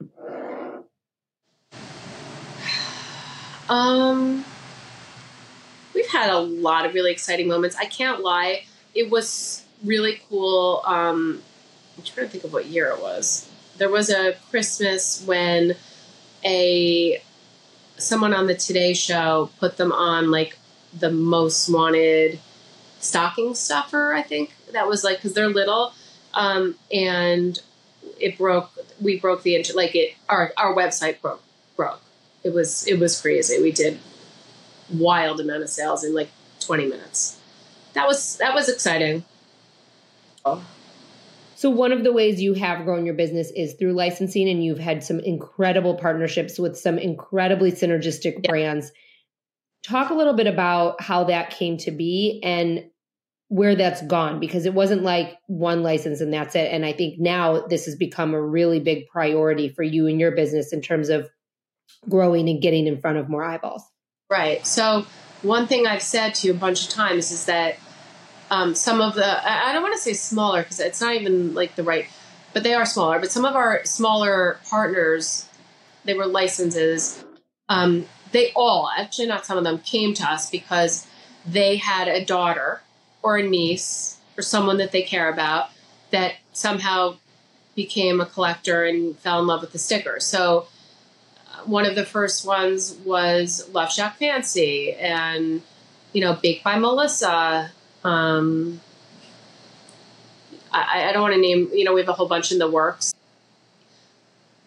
Um, we've had a lot of really exciting moments. I can't lie; it was really cool. Um, I'm trying to think of what year it was. There was a Christmas when a someone on the Today Show put them on like the most wanted stocking stuffer. I think that was like because they're little, um, and it broke. We broke the inter like it. Our our website broke it was it was crazy. We did wild amount of sales in like 20 minutes. That was that was exciting. Oh. So one of the ways you have grown your business is through licensing and you've had some incredible partnerships with some incredibly synergistic yeah. brands. Talk a little bit about how that came to be and where that's gone because it wasn't like one license and that's it and I think now this has become a really big priority for you and your business in terms of growing and getting in front of more eyeballs. Right. So one thing I've said to you a bunch of times is that um, some of the I don't want to say smaller because it's not even like the right, but they are smaller. But some of our smaller partners, they were licenses. Um, they all actually not some of them came to us because they had a daughter or a niece or someone that they care about that somehow became a collector and fell in love with the sticker. So one of the first ones was Love Shack Fancy and, you know, Baked by Melissa. Um, I, I don't want to name, you know, we have a whole bunch in the works.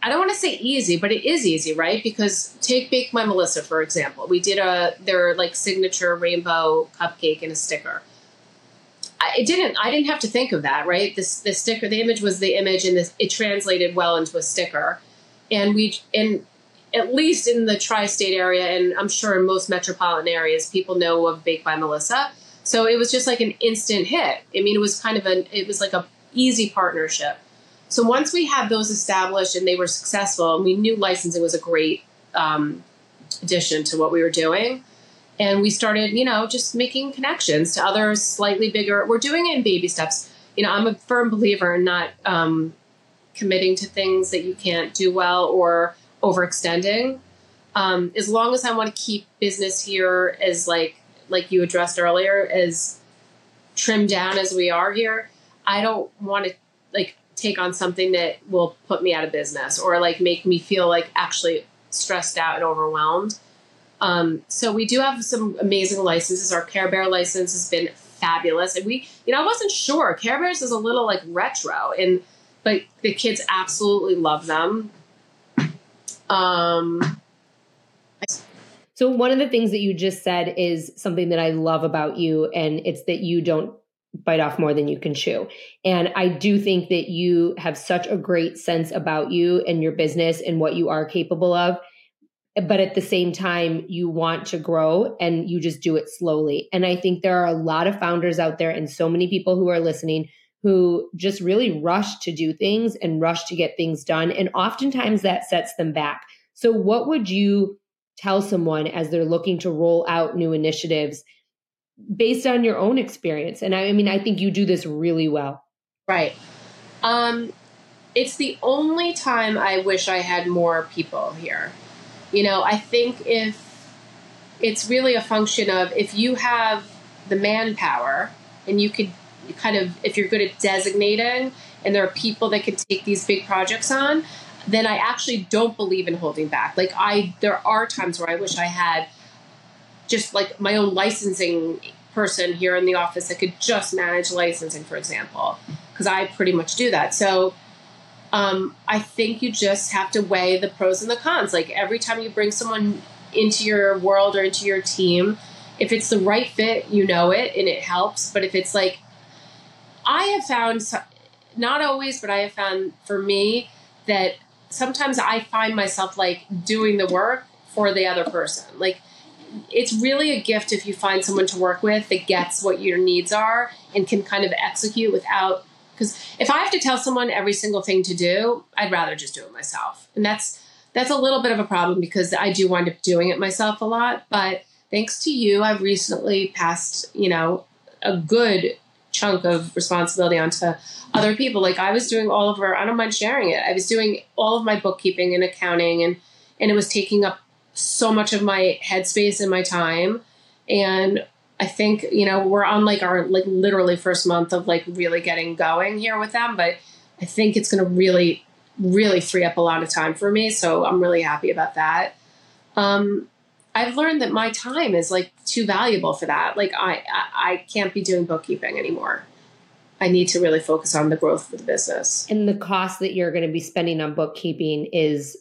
I don't want to say easy, but it is easy, right? Because take Bake by Melissa, for example. We did a, their like signature rainbow cupcake and a sticker. I, it didn't, I didn't have to think of that, right? This, the sticker, the image was the image and this, it translated well into a sticker. And we, and at least in the tri-state area and i'm sure in most metropolitan areas people know of Baked by melissa. So it was just like an instant hit. I mean it was kind of an it was like a easy partnership. So once we had those established and they were successful and we knew licensing was a great um, addition to what we were doing and we started you know just making connections to other slightly bigger we're doing it in baby steps. You know i'm a firm believer in not um, committing to things that you can't do well or overextending. Um, as long as I want to keep business here as like like you addressed earlier, as trimmed down as we are here, I don't want to like take on something that will put me out of business or like make me feel like actually stressed out and overwhelmed. Um, so we do have some amazing licenses. Our Care Bear license has been fabulous, and we, you know, I wasn't sure. Care Bears is a little like retro, and but the kids absolutely love them. Um, so one of the things that you just said is something that I love about you, and it's that you don't bite off more than you can chew. And I do think that you have such a great sense about you and your business and what you are capable of. But at the same time, you want to grow and you just do it slowly. And I think there are a lot of founders out there and so many people who are listening who just really rush to do things and rush to get things done. And oftentimes that sets them back. So, what would you tell someone as they're looking to roll out new initiatives based on your own experience? And I, I mean, I think you do this really well. Right. Um, it's the only time I wish I had more people here. You know, I think if it's really a function of if you have the manpower and you could kind of if you're good at designating and there are people that can take these big projects on then i actually don't believe in holding back. Like i there are times where i wish i had just like my own licensing person here in the office that could just manage licensing for example because i pretty much do that. So um, i think you just have to weigh the pros and the cons. Like every time you bring someone into your world or into your team if it's the right fit you know it and it helps. But if it's like I have found, not always, but I have found for me that sometimes I find myself like doing the work for the other person. Like, it's really a gift if you find someone to work with that gets what your needs are and can kind of execute without because if I have to tell someone every single thing to do, I'd rather just do it myself. And that's that's a little bit of a problem because I do wind up doing it myself a lot. But thanks to you, I've recently passed, you know, a good chunk of responsibility onto other people. Like I was doing all of our, I don't mind sharing it. I was doing all of my bookkeeping and accounting and, and it was taking up so much of my headspace and my time. And I think, you know, we're on like our like literally first month of like really getting going here with them, but I think it's going to really, really free up a lot of time for me. So I'm really happy about that. Um, I've learned that my time is like too valuable for that. Like I, I, I can't be doing bookkeeping anymore. I need to really focus on the growth of the business. And the cost that you're going to be spending on bookkeeping is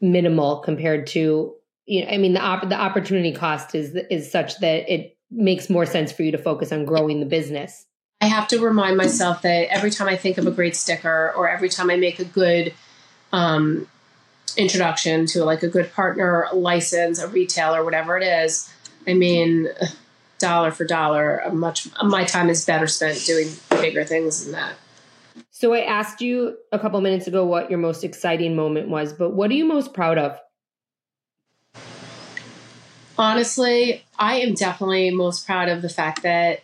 minimal compared to you know I mean the op- the opportunity cost is is such that it makes more sense for you to focus on growing the business. I have to remind myself that every time I think of a great sticker or every time I make a good um, introduction to like a good partner license, a retailer, whatever it is, I mean, dollar for dollar, much my time is better spent doing bigger things than that. So I asked you a couple minutes ago what your most exciting moment was, but what are you most proud of? Honestly, I am definitely most proud of the fact that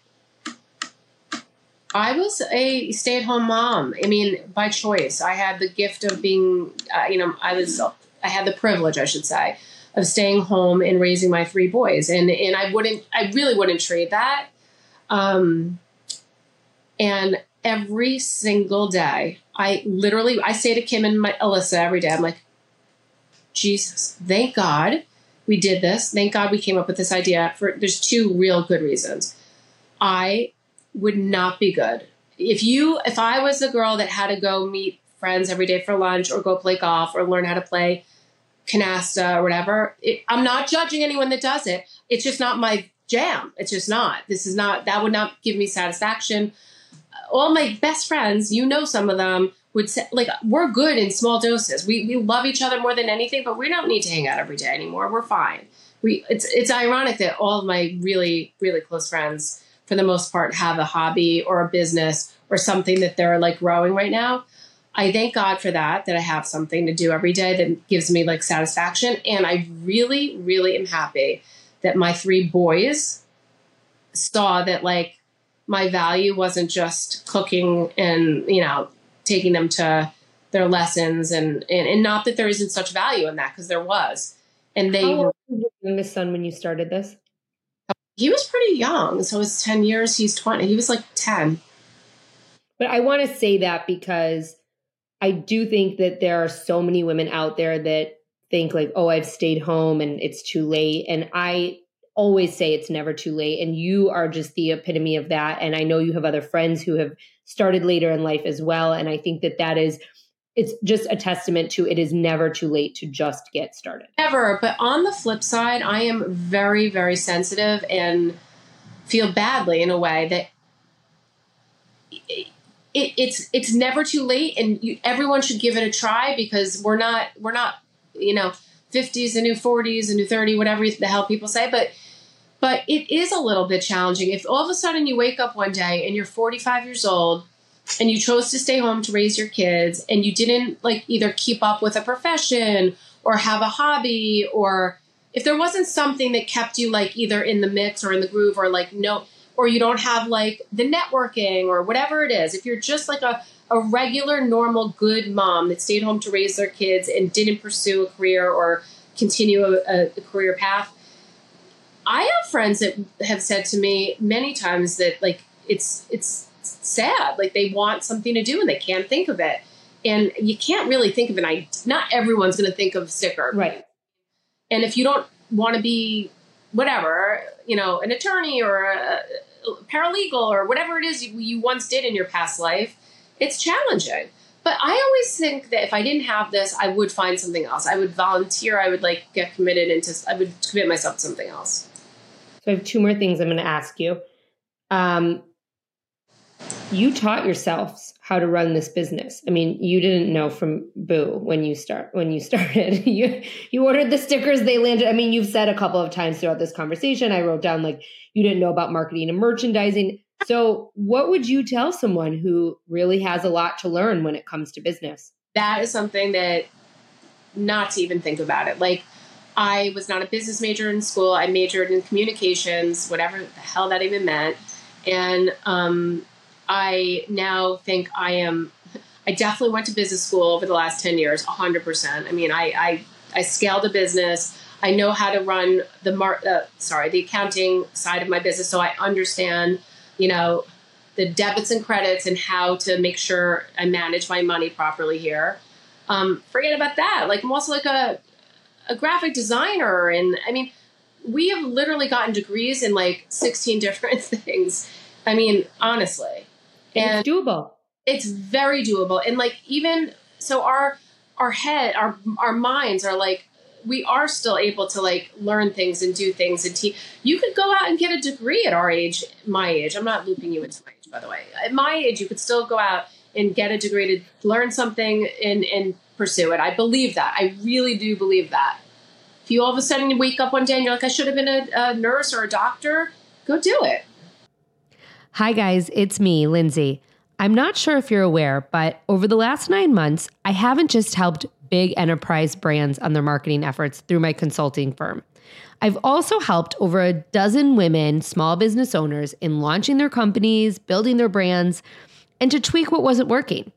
I was a stay at home mom. I mean, by choice. I had the gift of being, uh, you know, I was, I had the privilege, I should say, of staying home and raising my three boys. And, and I wouldn't, I really wouldn't trade that. Um, and every single day, I literally, I say to Kim and my Alyssa every day, I'm like, Jesus, thank God we did this. Thank God we came up with this idea for, there's two real good reasons. I would not be good. If you, if I was a girl that had to go meet friends every day for lunch or go play golf or learn how to play canasta or whatever, it, I'm not judging anyone that does it. It's just not my jam. It's just not. This is not, that would not give me satisfaction. All my best friends, you know, some of them would say, like, we're good in small doses. We, we love each other more than anything, but we don't need to hang out every day anymore. We're fine. We, it's, it's ironic that all of my really, really close friends, for the most part, have a hobby or a business or something that they're like growing right now. I thank God for that, that I have something to do every day that gives me like satisfaction. And I really, really am happy that my three boys saw that like my value wasn't just cooking and, you know, taking them to their lessons and and, and not that there isn't such value in that because there was and they were youngest son when you started this? He was pretty young so it's 10 years he's 20 he was like 10 But I want to say that because I do think that there are so many women out there that think like, oh, I've stayed home and it's too late. And I always say it's never too late. And you are just the epitome of that. And I know you have other friends who have started later in life as well. And I think that that is, it's just a testament to it is never too late to just get started. Ever. But on the flip side, I am very, very sensitive and feel badly in a way that it, it, it's it's never too late, and you, everyone should give it a try because we're not we're not you know fifties and new forties and new thirty, whatever the hell people say, but. But it is a little bit challenging. If all of a sudden you wake up one day and you're 45 years old and you chose to stay home to raise your kids and you didn't like either keep up with a profession or have a hobby or if there wasn't something that kept you like either in the mix or in the groove or like no or you don't have like the networking or whatever it is if you're just like a, a regular normal good mom that stayed home to raise their kids and didn't pursue a career or continue a, a career path i have friends that have said to me many times that like it's it's sad like they want something to do and they can't think of it and you can't really think of an idea not everyone's going to think of sticker Right. and if you don't want to be whatever, you know, an attorney or a paralegal or whatever it is you, you once did in your past life, it's challenging. But I always think that if I didn't have this, I would find something else. I would volunteer. I would like get committed into. I would commit myself to something else. So I have two more things I'm going to ask you. Um, you taught yourselves how to run this business. I mean, you didn't know from Boo when you start when you *laughs* started. you you ordered the stickers, they landed. I mean, you've said a couple of times throughout this conversation. I wrote down like you didn't know about marketing and merchandising. So, what would you tell someone who really has a lot to learn when it comes to business? That is something that not to even think about it. Like I was not a business major in school. I majored in communications, whatever the hell that even meant. And um, I now think I am. I definitely went to business school over the last ten years, hundred percent. I mean, I, I I scaled a business. I know how to run the mar- uh, sorry the accounting side of my business, so I understand you know the debits and credits and how to make sure I manage my money properly here. Um, forget about that. Like I'm also like a a graphic designer, and I mean, we have literally gotten degrees in like 16 *laughs* different things. I mean, honestly, And it's doable. it's very doable. And like even so, our our head, our our minds are like we are still able to like learn things and do things and teach. You could go out and get a degree at our age, my age. I'm not looping you into my age, by the way. At my age, you could still go out and get a degree to learn something and and pursue it. I believe that. I really do believe that. If you all of a sudden wake up one day and you're like, I should have been a, a nurse or a doctor, go do it. Hi, guys, it's me, Lindsay. I'm not sure if you're aware, but over the last nine months, I haven't just helped big enterprise brands on their marketing efforts through my consulting firm. I've also helped over a dozen women, small business owners, in launching their companies, building their brands, and to tweak what wasn't working.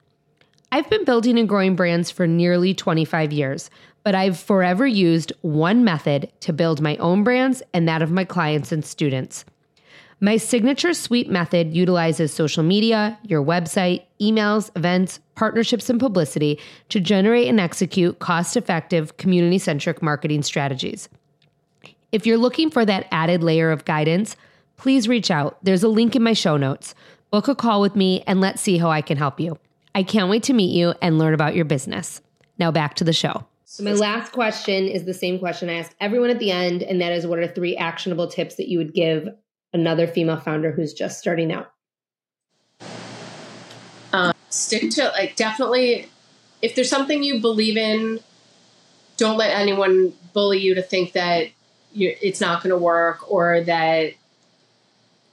I've been building and growing brands for nearly 25 years, but I've forever used one method to build my own brands and that of my clients and students. My signature sweep method utilizes social media, your website, emails, events, partnerships, and publicity to generate and execute cost effective, community centric marketing strategies. If you're looking for that added layer of guidance, please reach out. There's a link in my show notes. Book a call with me and let's see how I can help you. I can't wait to meet you and learn about your business. Now back to the show. So, my last question is the same question I ask everyone at the end, and that is what are three actionable tips that you would give another female founder who's just starting out? um, stick to like definitely if there's something you believe in don't let anyone bully you to think that you, it's not going to work or that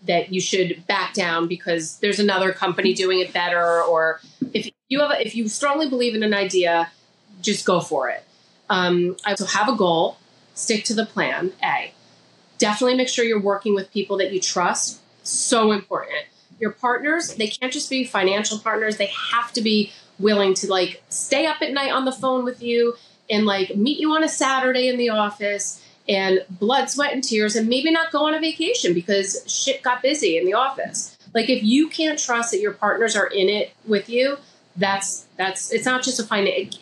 that you should back down because there's another company doing it better or if you have a, if you strongly believe in an idea just go for it. Um, so have a goal. Stick to the plan a definitely make sure you're working with people that you trust so important your partners they can't just be financial partners they have to be willing to like stay up at night on the phone with you and like meet you on a Saturday in the office and blood, sweat, and tears, and maybe not go on a vacation because shit got busy in the office. Like if you can't trust that your partners are in it with you, that's that's it's not just a finance.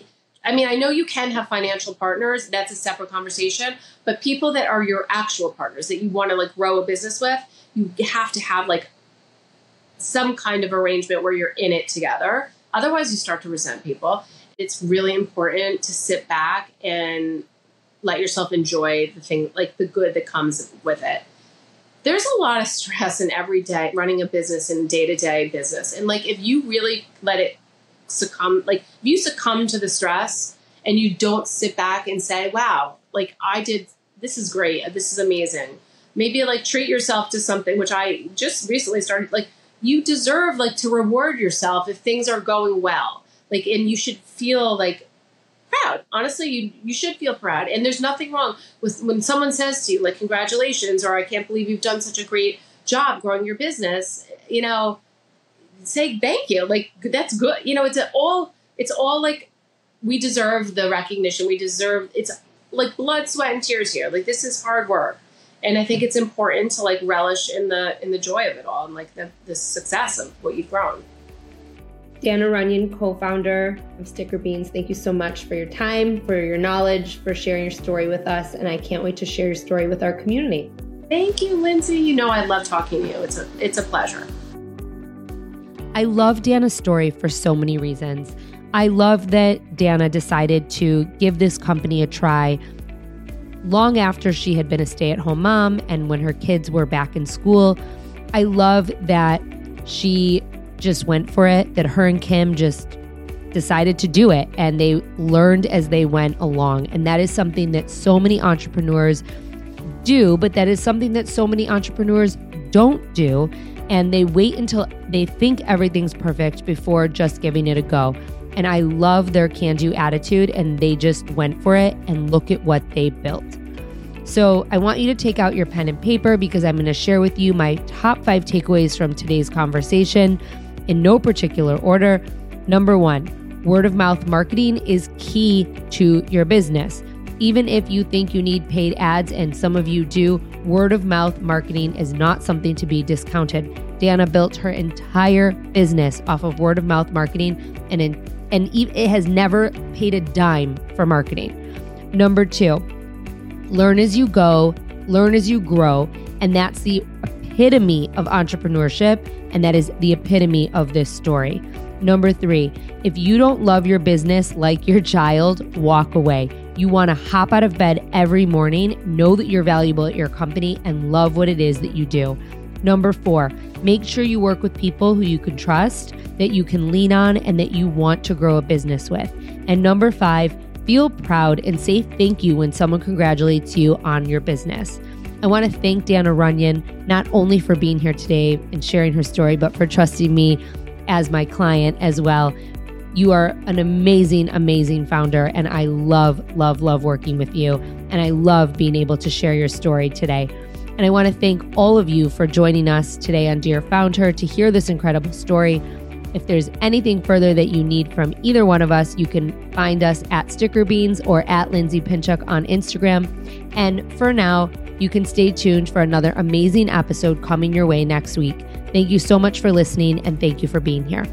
I mean, I know you can have financial partners. That's a separate conversation. But people that are your actual partners that you want to like grow a business with, you have to have like some kind of arrangement where you're in it together. Otherwise, you start to resent people. It's really important to sit back and let yourself enjoy the thing, like the good that comes with it. There's a lot of *laughs* stress in every day running a business and day to day business. And like, if you really let it succumb, like, if you succumb to the stress and you don't sit back and say, wow, like, I did, this is great, this is amazing. Maybe like treat yourself to something, which I just recently started, like, you deserve like to reward yourself if things are going well. Like, and you should feel like proud. Honestly, you you should feel proud. And there's nothing wrong with when someone says to you like congratulations or I can't believe you've done such a great job growing your business. You know, say thank you. Like that's good. You know, it's all it's all like we deserve the recognition. We deserve it's like blood, sweat, and tears here. Like this is hard work and I think it's important to like relish in the in the joy of it all and like the, the success of what you've grown. Dana Runyon, co-founder of StickerBeans, thank you so much for your time, for your knowledge, for sharing your story with us, and I can't wait to share your story with our community. Thank you, Lindsay. You know I love talking to you. It's a it's a pleasure. I love Dana's story for so many reasons. I love that Dana decided to give this company a try long after she had been a stay at home mom and when her kids were back in school. I love that she just went for it, that her and Kim just decided to do it and they learned as they went along. And that is something that so many entrepreneurs do, but that is something that so many entrepreneurs don't do. And they wait until they think everything's perfect before just giving it a go. And I love their can do attitude, and they just went for it and look at what they built. So, I want you to take out your pen and paper because I'm going to share with you my top five takeaways from today's conversation in no particular order. Number one, word of mouth marketing is key to your business. Even if you think you need paid ads, and some of you do, word of mouth marketing is not something to be discounted. Dana built her entire business off of word of mouth marketing, and in, and it has never paid a dime for marketing. Number two, learn as you go, learn as you grow, and that's the epitome of entrepreneurship, and that is the epitome of this story. Number three, if you don't love your business like your child, walk away. You want to hop out of bed every morning, know that you're valuable at your company, and love what it is that you do. Number four, make sure you work with people who you can trust, that you can lean on, and that you want to grow a business with. And number five, feel proud and say thank you when someone congratulates you on your business. I want to thank Dana Runyon not only for being here today and sharing her story, but for trusting me as my client as well. You are an amazing, amazing founder, and I love, love, love working with you. And I love being able to share your story today. And I want to thank all of you for joining us today on Dear Founder to hear this incredible story. If there's anything further that you need from either one of us, you can find us at StickerBeans or at Lindsay Pinchuk on Instagram. And for now, you can stay tuned for another amazing episode coming your way next week. Thank you so much for listening and thank you for being here.